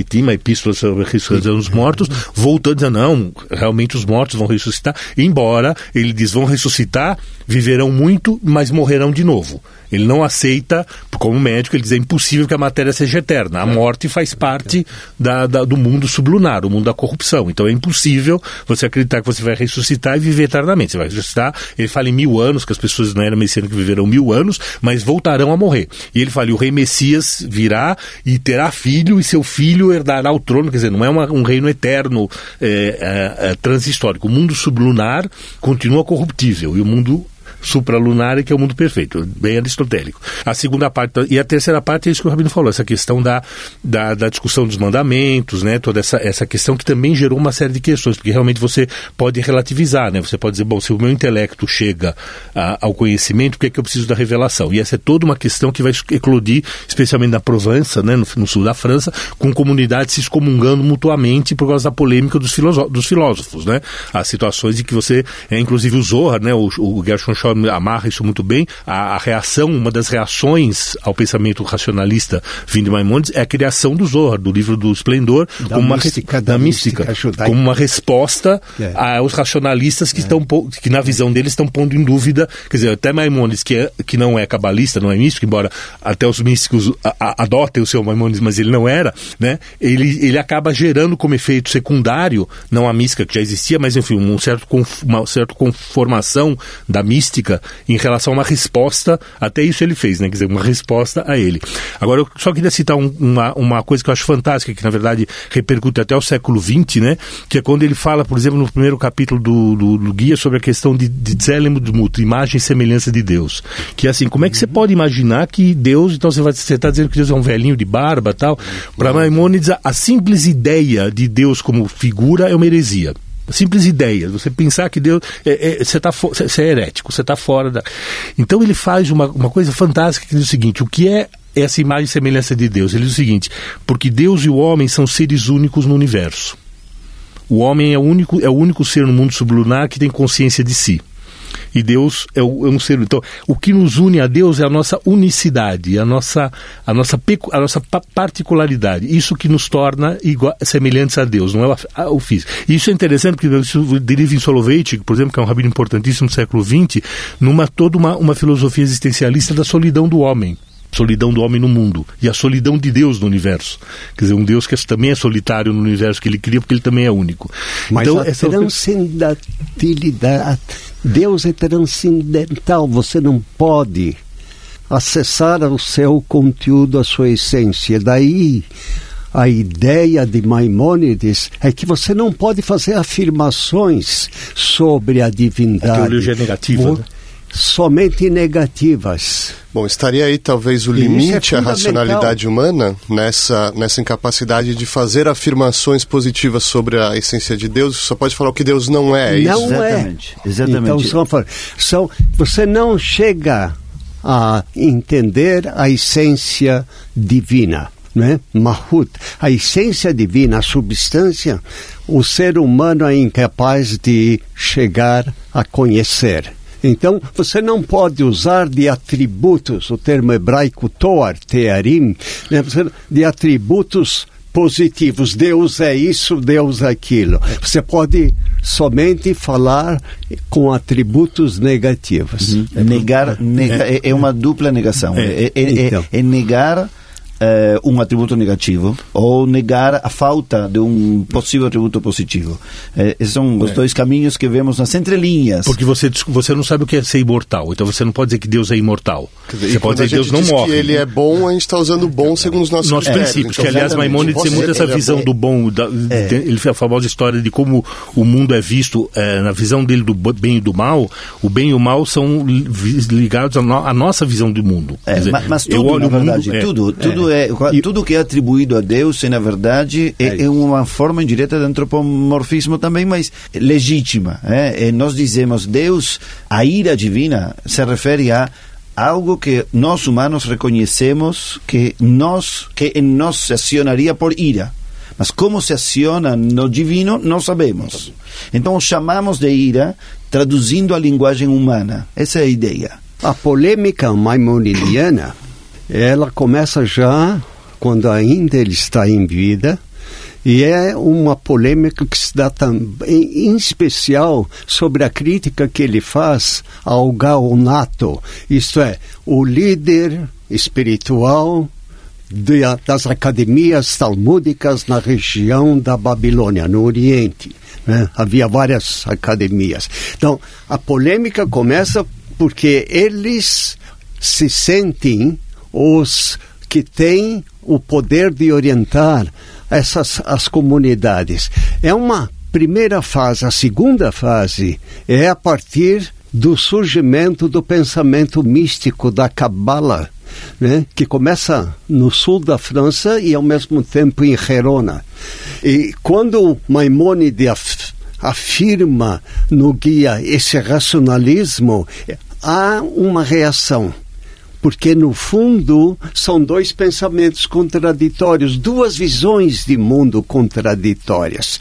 tinha uma epístola sobre a ressurreição dos mortos, voltando dizendo, não, realmente os mortos vão ressuscitar, embora ele diz, vão ressuscitar, viverão muito, mas morrerão de novo. Ele não aceita, como médico, ele diz é impossível que a matéria seja eterna. A morte faz parte da, da, do mundo sublunar, o mundo da corrupção. Então é impossível você acreditar que você vai ressuscitar e viver eternamente. Você vai ressuscitar, ele fala em mil anos, que as pessoas não eram messiânicas que viverão mil anos, mas voltarão a morrer. E ele fala, e o rei Messias virá e terá filho, e seu filho herdará o trono. Quer dizer, não é uma, um reino eterno, é, é, é, transhistórico. O mundo sublunar continua corruptível e o mundo supralunar, que é o mundo perfeito, bem aristotélico. A segunda parte, e a terceira parte é isso que o Rabino falou, essa questão da, da, da discussão dos mandamentos, né, toda essa, essa questão que também gerou uma série de questões, porque realmente você pode relativizar, né, você pode dizer, bom, se o meu intelecto chega a, ao conhecimento, por que, é que eu preciso da revelação? E essa é toda uma questão que vai eclodir, especialmente na Provença, né, no, no sul da França, com comunidades se excomungando mutuamente por causa da polêmica dos, dos filósofos, né, as situações de que você, é, inclusive o Zohar, né, o, o Gershon Amarra isso muito bem, a, a, reação, uma das reações ao pensamento racionalista vindo de Maimonides é a criação do Zohar, do livro do Esplendor, da como mística, uma, da, da mística, mística como uma resposta é. aos racionalistas que, é. estão, que na visão deles estão pondo em dúvida, quer dizer, até Maimonides, que, é, que não é cabalista, não é místico, embora até os místicos a, a, adotem o seu Maimonides, mas ele não era, né? ele, ele acaba gerando como efeito secundário, não a mística que já existia, mas enfim, um certo, uma certa conformação da mística em relação a uma resposta, até isso ele fez, né? Quer dizer, uma resposta a ele. Agora, eu só queria citar um, uma, uma coisa que eu acho fantástica, que na verdade repercute até o século XX, né? Que é quando ele fala, por exemplo, no primeiro capítulo do, do, do guia sobre a questão de, de Tzelem Dmut, imagem e semelhança de Deus. Que é assim, como é que você pode imaginar que Deus, então você está dizendo que Deus é um velhinho de barba tal? Para Maimonides, a simples ideia de Deus como figura é uma heresia simples ideia. Você pensar que Deus. É, é, você, tá você é herético, você está fora da. Então ele faz uma, uma coisa fantástica que diz o seguinte: o que é essa imagem e semelhança de Deus? Ele diz o seguinte: porque Deus e o homem são seres únicos no universo. O homem é o único, é o único ser no mundo sublunar que tem consciência de si e Deus é, é um ser. Então, o que nos une a Deus é a nossa unicidade, a nossa, a nossa, a nossa particularidade. Isso que nos torna igual, semelhantes a Deus, não é o, físico. E isso é interessante porque isso deriva em Soloveitch, por exemplo, que é um rabino importantíssimo do século XX, numa toda uma, uma filosofia existencialista da solidão do homem solidão do homem no mundo e a solidão de Deus no universo. Quer dizer, um Deus que também é solitário no universo que ele cria porque ele também é único. Mas então, a essa... transcendentalidade Deus é transcendental, você não pode acessar o seu conteúdo, a sua essência. Daí a ideia de Maimônides é que você não pode fazer afirmações sobre a divindade. A teologia negativa. Né? Somente negativas. Bom, estaria aí talvez o é limite é à racionalidade humana nessa, nessa incapacidade de fazer afirmações positivas sobre a essência de Deus? Só pode falar o que Deus não é, é não isso? é. Exatamente. Exatamente. Então, são, são, você não chega a entender a essência divina. Né? Mahut, a essência divina, a substância, o ser humano é incapaz de chegar a conhecer. Então, você não pode usar de atributos, o termo hebraico toar, tearim, né? de atributos positivos. Deus é isso, Deus é aquilo. Você pode somente falar com atributos negativos. Uhum. Negar, nega, é, é, uma dupla negação. É, é, é então. é negar eh, um atributo negativo ou negar a falta de um possível atributo positivo. Eh, esses são os é. dois caminhos que vemos nas entrelinhas. Porque você, você não sabe o que é ser imortal, então você não pode dizer que Deus é imortal. Dizer, você pode dizer que Deus não morre. que ele é bom, a gente está usando bom segundo os nossos, nossos princípios. Então, que, aliás, Maimonides tem muito essa é visão é do bom. Da, é. Ele fez a famosa história de como o mundo é visto, é, na visão dele do bem e do mal, o bem e o mal são ligados à, no, à nossa visão do mundo. Dizer, mas, mas tudo, na verdade, mundo, tudo, tudo é, e, tudo que é atribuído a Deus, na verdade, é, é uma forma indireta de antropomorfismo também, mas legítima. É? nós dizemos Deus, a ira divina se refere a algo que nós humanos reconhecemos que nós que em nós se acionaria por ira. Mas como se aciona no divino, não sabemos. Então chamamos de ira, traduzindo a linguagem humana. Essa é a ideia. A polêmica maimonidiana ela começa já quando ainda ele está em vida, e é uma polêmica que se dá também, em especial, sobre a crítica que ele faz ao Gaonato, isto é, o líder espiritual de, das academias talmúdicas na região da Babilônia, no Oriente. Né? Havia várias academias. Então, a polêmica começa porque eles se sentem os que têm o poder de orientar essas as comunidades. É uma primeira fase. A segunda fase é a partir do surgimento do pensamento místico da Cabala, né, que começa no sul da França e ao mesmo tempo em Gerona. E quando Maimônides af afirma no guia esse racionalismo, há uma reação porque no fundo são dois pensamentos contraditórios, duas visões de mundo contraditórias.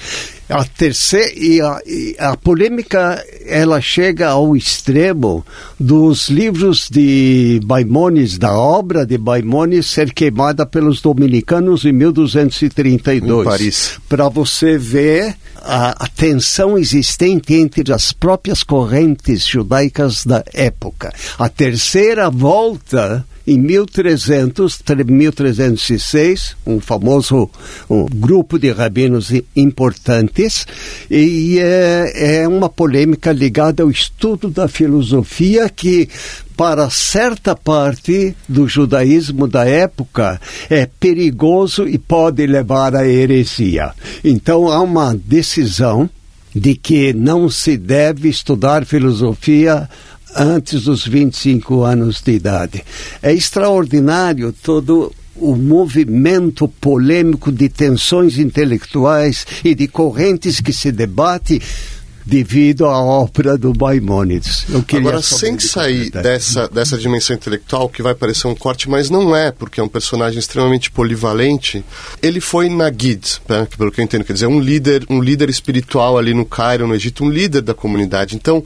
A terceira e a, e a, polêmica ela chega ao extremo dos livros de Maimonides, da obra de Maimonides ser queimada pelos dominicanos em 1232. Em Paris. Para você ver a, a tensão existente entre as próprias correntes judaicas da época. A terceira volta em 1300, 1306, um famoso um grupo de rabinos importantes, e é, é uma polêmica ligada ao estudo da filosofia que para certa parte do judaísmo da época é perigoso e pode levar à heresia. Então há uma decisão de que não se deve estudar filosofia antes dos 25 anos de idade. É extraordinário todo o movimento polêmico de tensões intelectuais e de correntes que se debate devido à obra do Maimonides. Agora, sem sair dessa, dessa dimensão intelectual, que vai parecer um corte, mas não é, porque é um personagem extremamente polivalente, ele foi Nagid, né, pelo que eu entendo, quer dizer, um líder, um líder espiritual ali no Cairo, no Egito, um líder da comunidade. Então,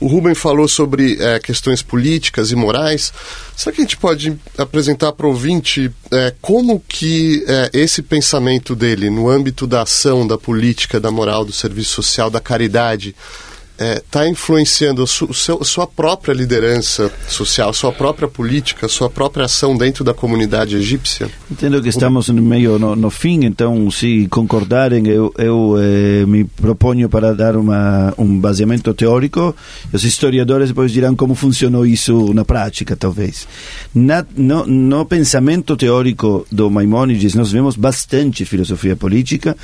o Ruben falou sobre é, questões políticas e morais. Será que a gente pode apresentar para o ouvinte é, como que é, esse pensamento dele, no âmbito da ação, da política, da moral, do serviço social, da caridade, está é, tá influenciando a su, seu, sua própria liderança social, sua própria política, sua própria ação dentro da comunidade egípcia? Entendo que estamos no meio no, no fim, então, se concordarem, eu, eu eh, me proponho para dar uma, um baseamento teórico. Os historiadores depois dirão como funcionou isso na prática, talvez. Na, no, no pensamento teórico do Maimonides, nós vemos bastante filosofia política.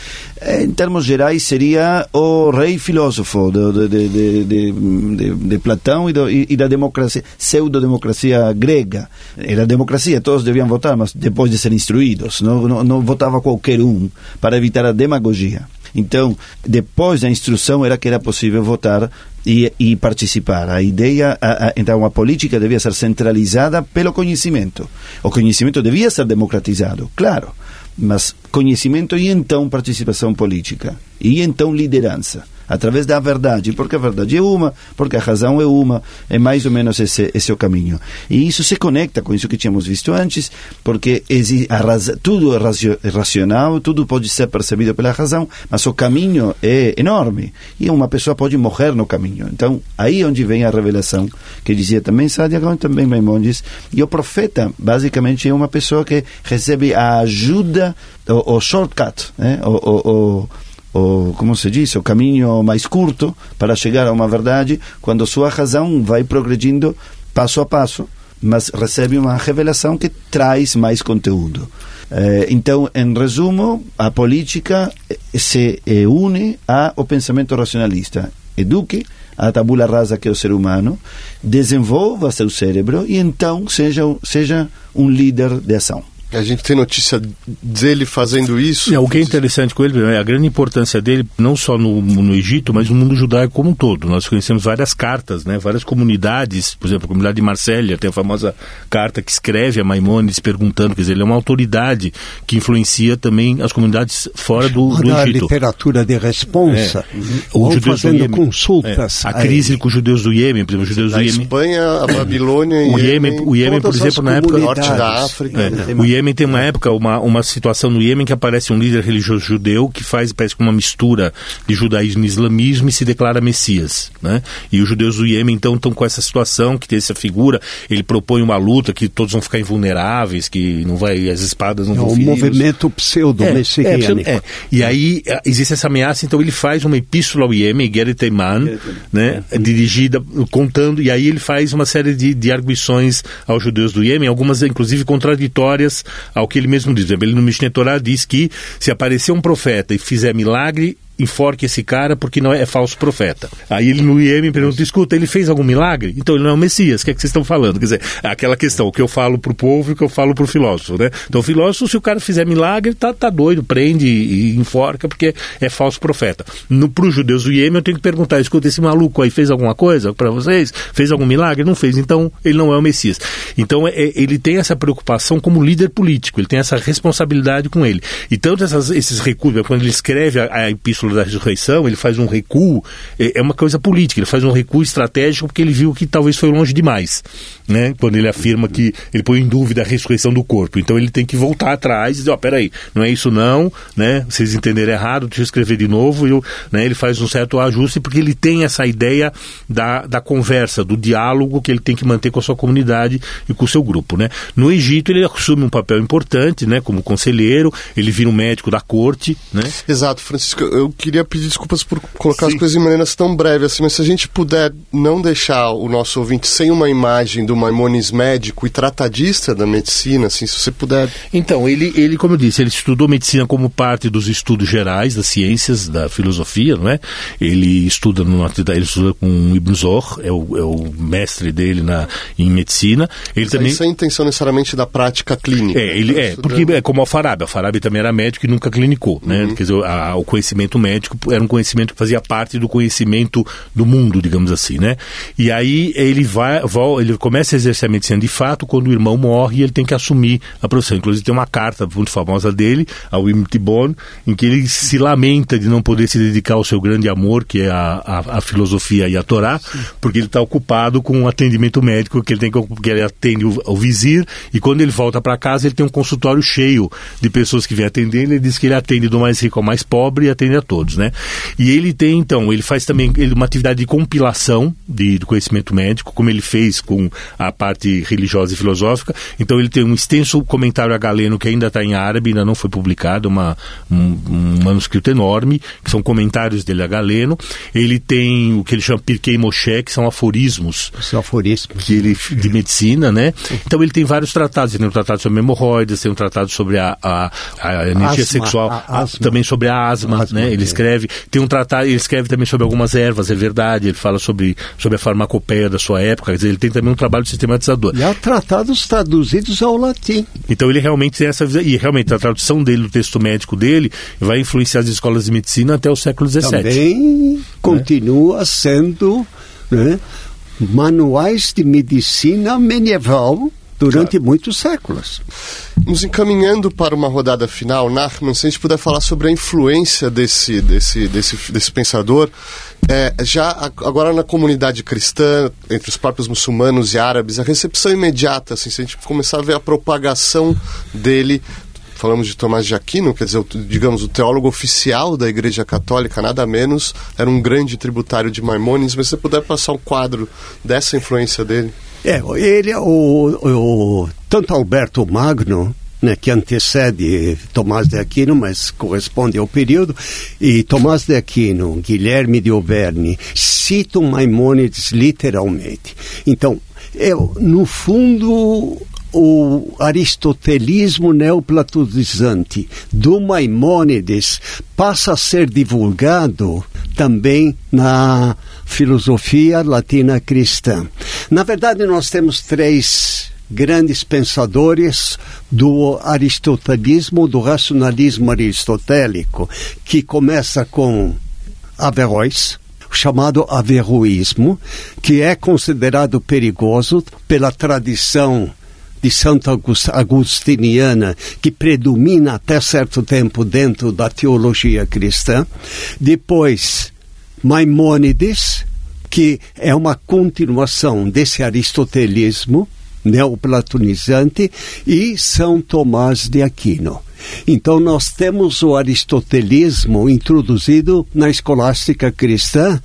Em termos gerais, seria o rei filósofo de, de de, de, de, de Platão e, do, e, e da democracia, pseudo-democracia grega. Era democracia, todos deviam votar, mas depois de ser instruídos. Não, não, não votava qualquer um para evitar a demagogia. Então, depois da instrução era que era possível votar e, e participar. A ideia, a, a, então, a política devia ser centralizada pelo conhecimento. O conhecimento devia ser democratizado, claro, mas conhecimento e então participação política e então liderança através da verdade, porque a verdade é uma, porque a razão é uma, é mais ou menos esse, esse é o caminho. E isso se conecta com isso que tínhamos visto antes, porque raz, tudo é racional, tudo pode ser percebido pela razão, mas o caminho é enorme e uma pessoa pode morrer no caminho. Então, aí é onde vem a revelação, que dizia também Sadiagon, também Maimonides, e o profeta, basicamente, é uma pessoa que recebe a ajuda, o, o shortcut, né? o, o, o o como se diz, o caminho mais curto para chegar a uma verdade, quando sua razão vai progredindo passo a passo, mas recebe uma revelação que traz mais conteúdo. Eh, então, em resumo, a política se une ao pensamento racionalista. Eduque a tabula rasa que é o ser humano, desenvolva seu cérebro e então seja, seja um líder de ação. A gente tem notícia dele fazendo isso. É, o que é interessante com ele é a grande importância dele, não só no, no Egito, mas no mundo judaico como um todo. Nós conhecemos várias cartas, né, várias comunidades, por exemplo, a comunidade de Marsella tem a famosa carta que escreve a Maimonides perguntando, quer dizer, ele é uma autoridade que influencia também as comunidades fora do, do Egito. literatura de responsa, é. o judeus fazendo consultas. É. A crise com os judeus do Iêmen, por exemplo, os judeus a do Iêmen. Espanha, a Babilônia, o Iêmen, o Iêmen, por exemplo, na época norte da África. É. O Iêmen Iêmen tem uma época, uma, uma situação no Iêmen que aparece um líder religioso judeu que faz, parece que uma mistura de judaísmo e islamismo e se declara Messias, né? E os judeus do Iêmen, então, estão com essa situação, que tem essa figura, ele propõe uma luta que todos vão ficar invulneráveis, que não vai, as espadas não é vão um movimento pseudo-messiânico. É, é, e aí eh, existe essa ameaça, então ele faz uma epístola ao Iêmen, Geret Eiman, né? Dirigida, contando, e aí ele faz uma série de, de arguições aos judeus do Iêmen, algumas inclusive contraditórias ao que ele mesmo diz. Ele no Mishneh Torah diz que se aparecer um profeta e fizer milagre, enforque esse cara porque não é, é falso profeta. Aí ele no IEM pergunta, escuta, ele fez algum milagre? Então ele não é o Messias, o que é que vocês estão falando? Quer dizer, é aquela questão, o que eu falo pro povo e o que eu falo pro filósofo, né? Então o filósofo, se o cara fizer milagre, tá, tá doido, prende e, e enforca porque é falso profeta. No, pro judeus do Iêmen eu tenho que perguntar, escuta, esse maluco aí fez alguma coisa para vocês? Fez algum milagre? Não fez, então ele não é o Messias. Então é, ele tem essa preocupação como líder político, ele tem essa responsabilidade com ele. E tanto essas, esses recuos, quando ele escreve a, a Epístola da Ressurreição, ele faz um recuo, é, é, uma coisa política, ele faz um recuo estratégico porque ele viu que talvez foi longe demais, né? Quando ele afirma que ele põe em dúvida a ressurreição do corpo. Então ele tem que voltar atrás e dizer, ó, oh, peraí, não é isso não, né? Vocês entenderam errado, deixa eu escrever de novo. Eu, né, ele faz um certo ajuste porque ele tem essa ideia da, da conversa, do diálogo que ele tem que manter com a sua comunidade e com o seu grupo, né? No Egito ele assume um papel importante, né? Como conselheiro, ele vira um médico da corte, né? Exato, Francisco. Eu queria pedir desculpas por colocar Sim. as coisas de maneiras tão breves assim, mas se a gente puder não deixar o nosso ouvinte sem uma imagem do Maimonides médico e tratadista da medicina, assim, se você puder. Então, ele, ele, como eu disse, ele estudou medicina como parte dos estudos gerais das ciências, da filosofia, não é? Ele estuda no ele estuda com Ibn Zohr, é o, é o mestre dele na, em medicina. Ele Mas também sem intenção necessariamente da prática clínica. É, ele é, porque é como o Farabi. O Farabi também era médico e nunca clinicou, né? Uhum. Quer dizer, a, o conhecimento médico era um conhecimento que fazia parte do conhecimento do mundo, digamos assim, né? E aí ele vai, ele começa a exercer a medicina de fato quando o irmão morre e ele tem que assumir a profissão. Inclusive tem uma carta muito famosa dele, ao Ibn Tibon, em que ele se lamenta de não poder se dedicar ao seu grande amor, que é a, a, a filosofia e a Torá, Sim. porque ele está ocupado com o um atendimento médico que ele tem que, que ele atende o, o vizir e quando ele volta para casa ele tem um consultório cheio de pessoas que vêm atender. Ele diz que ele atende do mais rico ao mais pobre e atende a todos, né? E ele tem então, ele faz também ele, uma atividade de compilação de, de conhecimento médico, como ele fez com a parte religiosa e filosófica. Então ele tem um extenso comentário a Galeno que ainda está em árabe, ainda não foi publicado, uma, um, um, manuscrito enorme, que são comentários dele a Galeno. Ele tem o que ele chama Pirkei Moshe, que são aforismos. São aforismos. Que ele, de medicina, né? Então ele tem vários tratados. Ele tem um tratado sobre hemorroidas, tem um tratado sobre a, a, a energia asma, sexual, a, também sobre a asma, asma né? Ele é. escreve, tem um tratado, ele escreve também sobre algumas ervas, é verdade, ele fala sobre, sobre a farmacopeia da sua época, quer dizer, ele tem também um trabalho sistematizador. E há tratados traduzidos ao latim. Então ele realmente tem essa visão, e realmente a tradução dele, do texto médico dele, vai influenciar as escolas de medicina até o século XVII. Também né? continua sendo né, manuais de medicina medieval durante claro. muitos séculos. Nos encaminhando para uma rodada final, Nachman, se a gente puder falar sobre a influência desse, desse, desse, desse pensador, é, já agora na comunidade cristã, entre os próprios muçulmanos e árabes, a recepção imediata, assim, se a gente começar a ver a propagação dele falamos de Tomás de Aquino, quer dizer, o, digamos, o teólogo oficial da Igreja Católica, nada menos, era um grande tributário de Maimônides, mas se você puder passar um quadro dessa influência dele. É, ele, o, o tanto Alberto Magno, né, que antecede Tomás de Aquino, mas corresponde ao período, e Tomás de Aquino, Guilherme de Auvergne, citam Maimônides literalmente. Então, eu, no fundo, o aristotelismo neoplatonizante do Maimônides passa a ser divulgado também na filosofia latina cristã. Na verdade, nós temos três grandes pensadores do aristotelismo, do racionalismo aristotélico, que começa com Averroes, chamado averroísmo, que é considerado perigoso pela tradição de Santa Agustiniana, que predomina até certo tempo dentro da teologia cristã. Depois, Maimônides, que é uma continuação desse aristotelismo neoplatonizante, e São Tomás de Aquino. Então, nós temos o aristotelismo introduzido na escolástica cristã,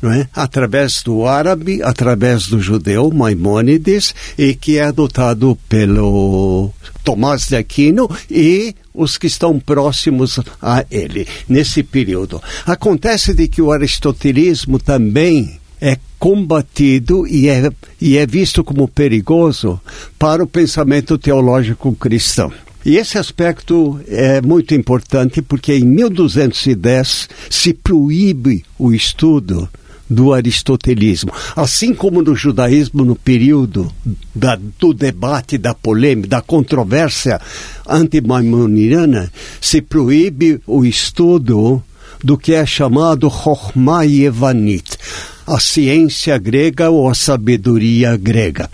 não é? através do árabe, através do judeu Maimônides, e que é adotado pelo Tomás de Aquino e os que estão próximos a ele nesse período. Acontece de que o aristotelismo também é combatido e é, e é visto como perigoso para o pensamento teológico cristão. E esse aspecto é muito importante porque em 1210 se proíbe o estudo do aristotelismo. Assim como no judaísmo, no período da, do debate, da polêmica, da controvérsia anti-maimoniana, se proíbe o estudo do que é chamado Chokhmah Yevanit, a ciência grega ou a sabedoria grega.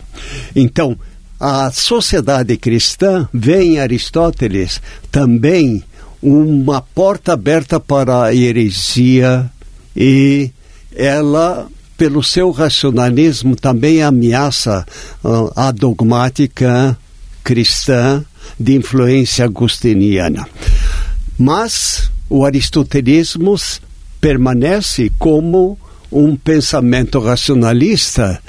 Então, a sociedade cristã vê em Aristóteles também uma porta aberta para a heresia e ela, pelo seu racionalismo, também ameaça uh, a dogmática cristã de influência agustiniana. Mas o aristotelismo permanece como um pensamento racionalista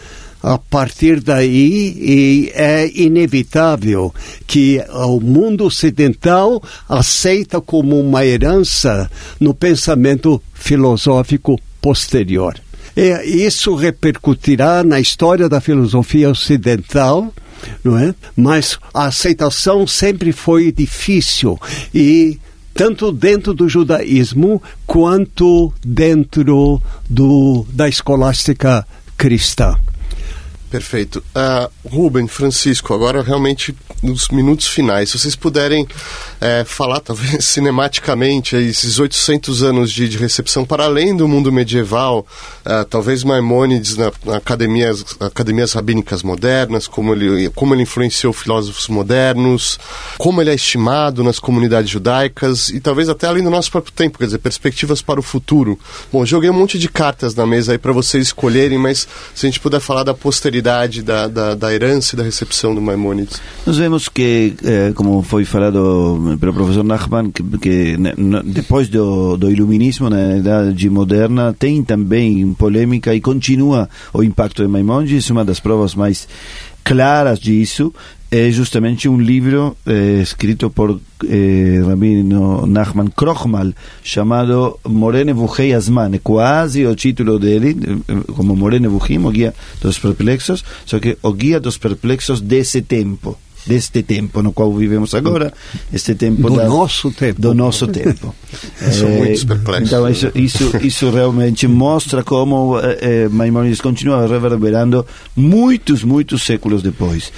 a partir daí é inevitável que o mundo ocidental aceita como uma herança no pensamento filosófico posterior. E isso repercutirá na história da filosofia ocidental, não é? Mas a aceitação sempre foi difícil e tanto dentro do judaísmo quanto dentro do, da escolástica cristã. Perfeito. Uh, Ruben, Francisco, agora realmente nos minutos finais, se vocês puderem é, falar, talvez cinematicamente, esses 800 anos de, de, recepção para além do mundo medieval, uh, talvez Maimônides na, na academias, academias rabínicas modernas, como ele, como ele influenciou filósofos modernos, como ele é estimado nas comunidades judaicas e talvez até além do nosso próprio tempo, quer dizer, perspectivas para o futuro. Bom, joguei um monte de cartas na mesa aí para vocês escolherem, mas se a gente puder falar da posteridade da, da, da herança e da recepção do Maimonides? Nós vemos que, eh, como foi falado pelo professor Nachman, que, que depois do, do iluminismo, na Idade Moderna, tem também polêmica e continua o impacto de Maimonides, uma das provas mais claras disso é justamente um livro eh, escrito por eh, Rabino Nachman Krochmal chamado Morene Buchei Asman, é quase o título dele, eh, como Morene Buchim, o Guia dos Perplexos, só que o Guia dos Perplexos desse tempo deste tempo no qual vivemos agora, este tempo do da, nosso tempo, do nosso tempo. São é, muitos perplexos. Então isso, isso, isso realmente mostra como é, Maimonides continua reverberando muitos, muitos séculos depois.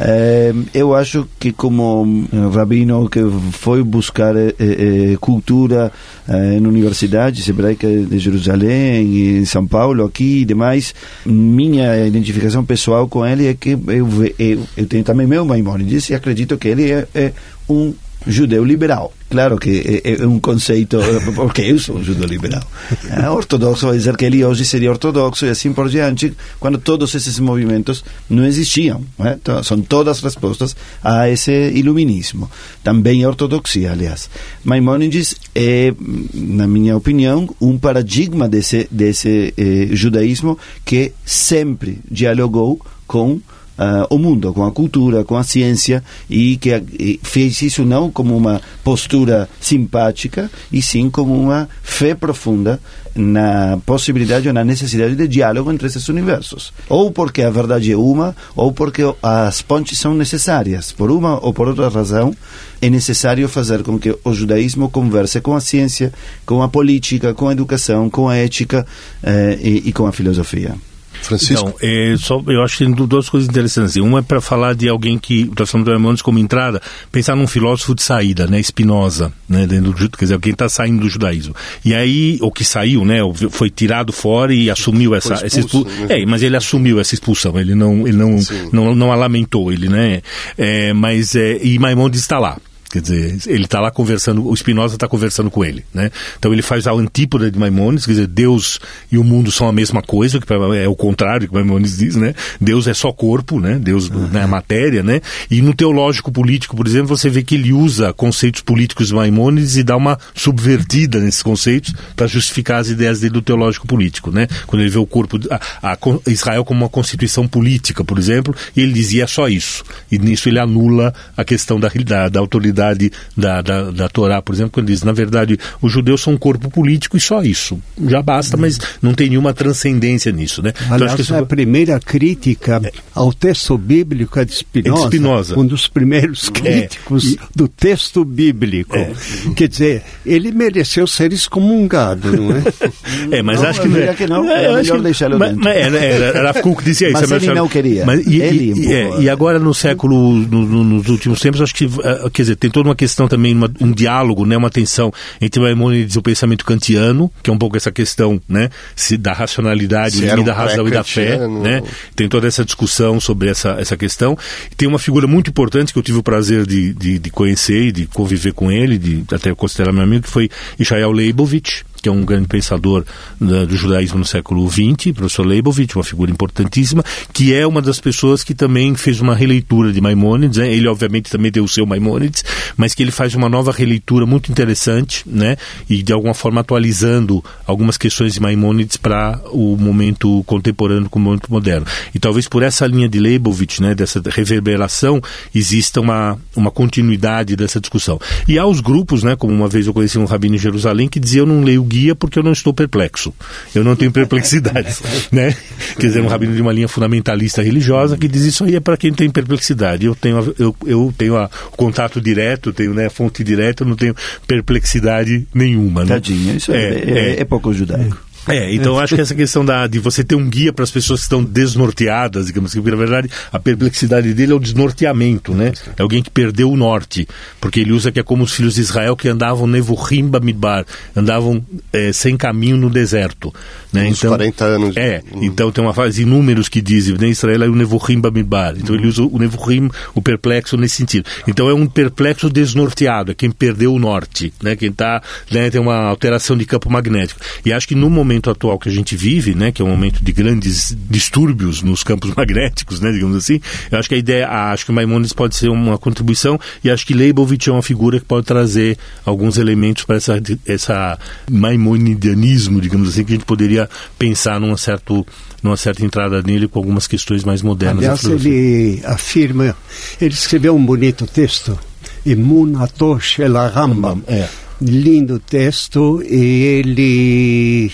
É, eu acho que como rabino que foi buscar é, é, cultura em universidades hebraicas de Jerusalém, em São Paulo, aqui e demais, minha identificação pessoal com ele é que eu, eu, eu tenho também meu Maimonides e acredito que ele é, é um judeu liberal. Claro que é, é, um conceito, porque eu sou um judeu liberal. É, ortodoxo vai dizer que ele hoje seria ortodoxo e assim por diante, quando todos esses movimentos não existiam. É? Então, são todas respostas a esse iluminismo. Também a ortodoxia, aliás. Maimonides é, na minha opinião, um paradigma desse, desse eh, judaísmo que sempre dialogou com uh, o mundo, com a cultura, com a ciência, e que e fez isso não como uma postura simpática, e sim como uma fé profunda na possibilidade ou na necessidade de diálogo entre esses universos. Ou porque a verdade é uma, ou porque as pontes são necessárias. Por uma ou por outra razão, é necessário fazer com que o judaísmo converse com a ciência, com a política, com a educação, com a ética eh, e, e com a filosofia. Francisco? Então, é, só, eu acho que tem duas coisas interessantes. Uma é para falar de alguém que, nós falamos do Maimonides como entrada, pensar num filósofo de saída, né? Spinoza, né? Dentro do, quer dizer, alguém está saindo do judaísmo. E aí, o que saiu, né? Foi tirado fora e assumiu essa, expulso, essa expulsão. Né? É, mas ele assumiu essa expulsão, ele não, ele não, não, não, a lamentou, ele, né? É, mas, é, e Maimonides está lá. Quer dizer, ele está lá conversando, o Spinoza está conversando com ele, né? Então ele faz a antípoda de Maimonides, quer dizer, Deus e o mundo são a mesma coisa, que é o contrário que Maimonides diz, né? Deus é só corpo, né? Deus uhum. é matéria, né? E no teológico político, por exemplo, você vê que ele usa conceitos políticos de Maimonides e dá uma subvertida nesses conceitos para justificar as ideias dele do teológico político, né? Quando ele vê o corpo, a, a Israel como uma constituição política, por exemplo, e ele dizia é só isso. E nisso ele anula a questão da, da, da autoridade verdade da, da, da Torá, por exemplo, quando diz, na verdade, os judeus são um corpo político e só isso. Já basta, mas não tem nenhuma transcendência nisso, né? Então, Aliás, então, isso... a primeira crítica ao texto bíblico é de Spinoza, é de Spinoza. um dos primeiros críticos é. do texto bíblico. É. Quer dizer, ele mereceu ser excomungado, não é? é, mas não, acho que... Não, é, que não, é, melhor deixá-lo dentro. Mas, era, era, era Kuk dizia isso. Mas ele não queria. Mas, e, ele e, é, e agora no século, no, no, nos últimos tempos, acho que, uh, quer dizer, tem toda uma questão também, uma, um diálogo, né, uma tensão entre Maimonides e o pensamento kantiano, que é um pouco essa questão, né, se, da racionalidade e da razão e da fé, né? Tem toda essa discussão sobre essa, essa questão. Tem uma figura muito importante que eu tive o prazer de, de, de conhecer e de conviver com ele, de até considerar meu amigo, que foi Ishael Leibovitch, que é um grande pensador do judaísmo no século XX, professor Leibovitch, uma figura importantíssima, que é uma das pessoas que também fez uma releitura de Maimônides. Né? Ele, obviamente, também deu o seu Maimônides, mas que ele faz uma nova releitura muito interessante, né? E de alguma forma atualizando algumas questões de Maimônides para o momento contemporâneo com o momento moderno. E talvez por essa linha de Leibovitch, né, dessa reverberação, exista uma, uma continuidade dessa discussão. E há os grupos, né, como uma vez eu conheci um rabino em Jerusalém que dizia eu não leio guia porque eu não estou perplexo. Eu não tenho perplexidades, né? Quer dizer, um rabino de uma linha fundamentalista religiosa que diz isso aí é para quem tem perplexidade. Eu tenho, eu, eu tenho a, o contato direto, tenho né, a fonte direta, eu não tenho perplexidade nenhuma. Né? Tadinho, isso é, é, é, é pouco judaico. É, então acho que essa questão da, de você ter um guia para as pessoas que estão desnorteadas, digamos que, na verdade, a perplexidade dele é o desnorteamento, né? É alguém que perdeu o norte, porque ele usa que é como os filhos de Israel que andavam nevohimba midbar, andavam é, sem caminho no deserto. Né? Uns então, 40 anos. É, hum. então tem uma fase de números que dizem, né? Israel é o nevohimba midbar. Então hum. ele usa o nevohim, o perplexo nesse sentido. Então é um perplexo desnorteado, é quem perdeu o norte, né? Quem tá, né, tem uma alteração de campo magnético. E acho que no momento momento atual que a gente vive, né, que é um momento de grandes distúrbios nos campos magnéticos, né, digamos assim, eu acho que a ideia, acho que Maimonides pode ser uma contribuição e acho que Leibovitch é uma figura que pode trazer alguns elementos para essa, essa maimonidianismo, digamos assim, que a gente poderia pensar numa, certo, numa certa entrada nele com algumas questões mais modernas. Aliás, ele afirma, ele escreveu um bonito texto, Imun Atosh El Rambam. É lindo texto e ele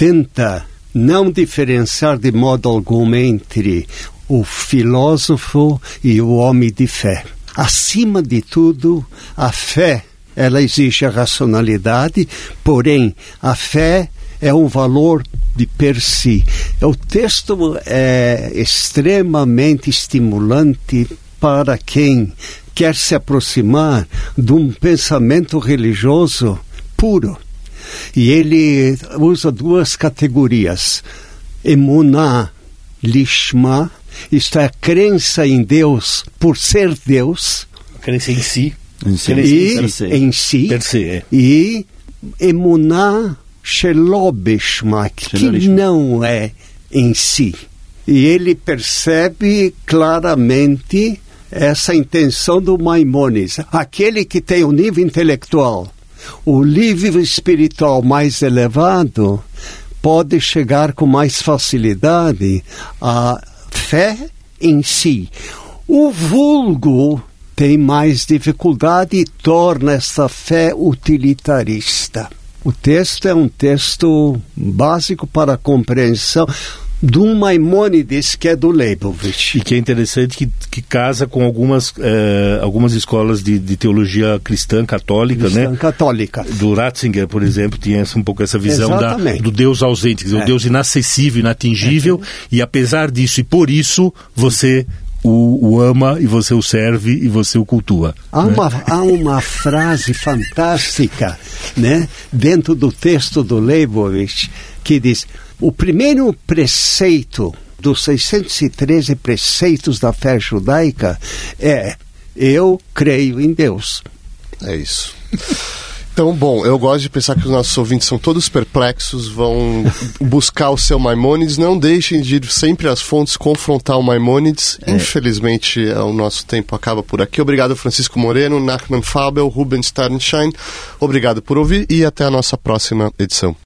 tenta não diferenciar de modo algum entre o filósofo e o homem de fé. Acima de tudo, a fé, ela exige a racionalidade, porém, a fé é um valor de per si. O texto é extremamente estimulante para quem quer se aproximar de um pensamento religioso puro. E ele usa duas categorias: emuná, lishma, isto é, a crença em Deus por ser Deus. Crença em si. Em si. E, em si. Per se, é. E emuná shelobishma, que não é em si. E ele percebe claramente essa intenção do Maimonides. Aquele que tem um nível intelectual o nível espiritual mais elevado pode chegar com mais facilidade à fé em si. O vulgo tem mais dificuldade e torna essa fé utilitarista. O texto é um texto básico para a compreensão um Maimônides que é do Leibovitch. E que é interessante que, que casa com algumas, eh, algumas escolas de, de teologia cristã católica, cristã né? católica. Do Ratzinger, por exemplo, tinha um pouco essa visão da, do Deus ausente, dizer, é. o Deus inacessível, inatingível, é. e apesar disso e por isso você o, o, ama e você o serve e você o cultua. Há, né? uma, há uma frase fantástica né, dentro do texto do Leibovitch que diz: o primeiro preceito dos 613 preceitos da fé judaica é: eu creio em Deus. É isso. Então, bom, eu gosto de pensar que os nossos ouvintes são todos perplexos, vão buscar o seu Maimônides, não deixem de ir sempre às fontes confrontar o Maimônides. É. Infelizmente, é, o nosso tempo acaba por aqui. Obrigado, Francisco Moreno, Nachman Fabel, Ruben Sternschein. Obrigado por ouvir e até a nossa próxima edição.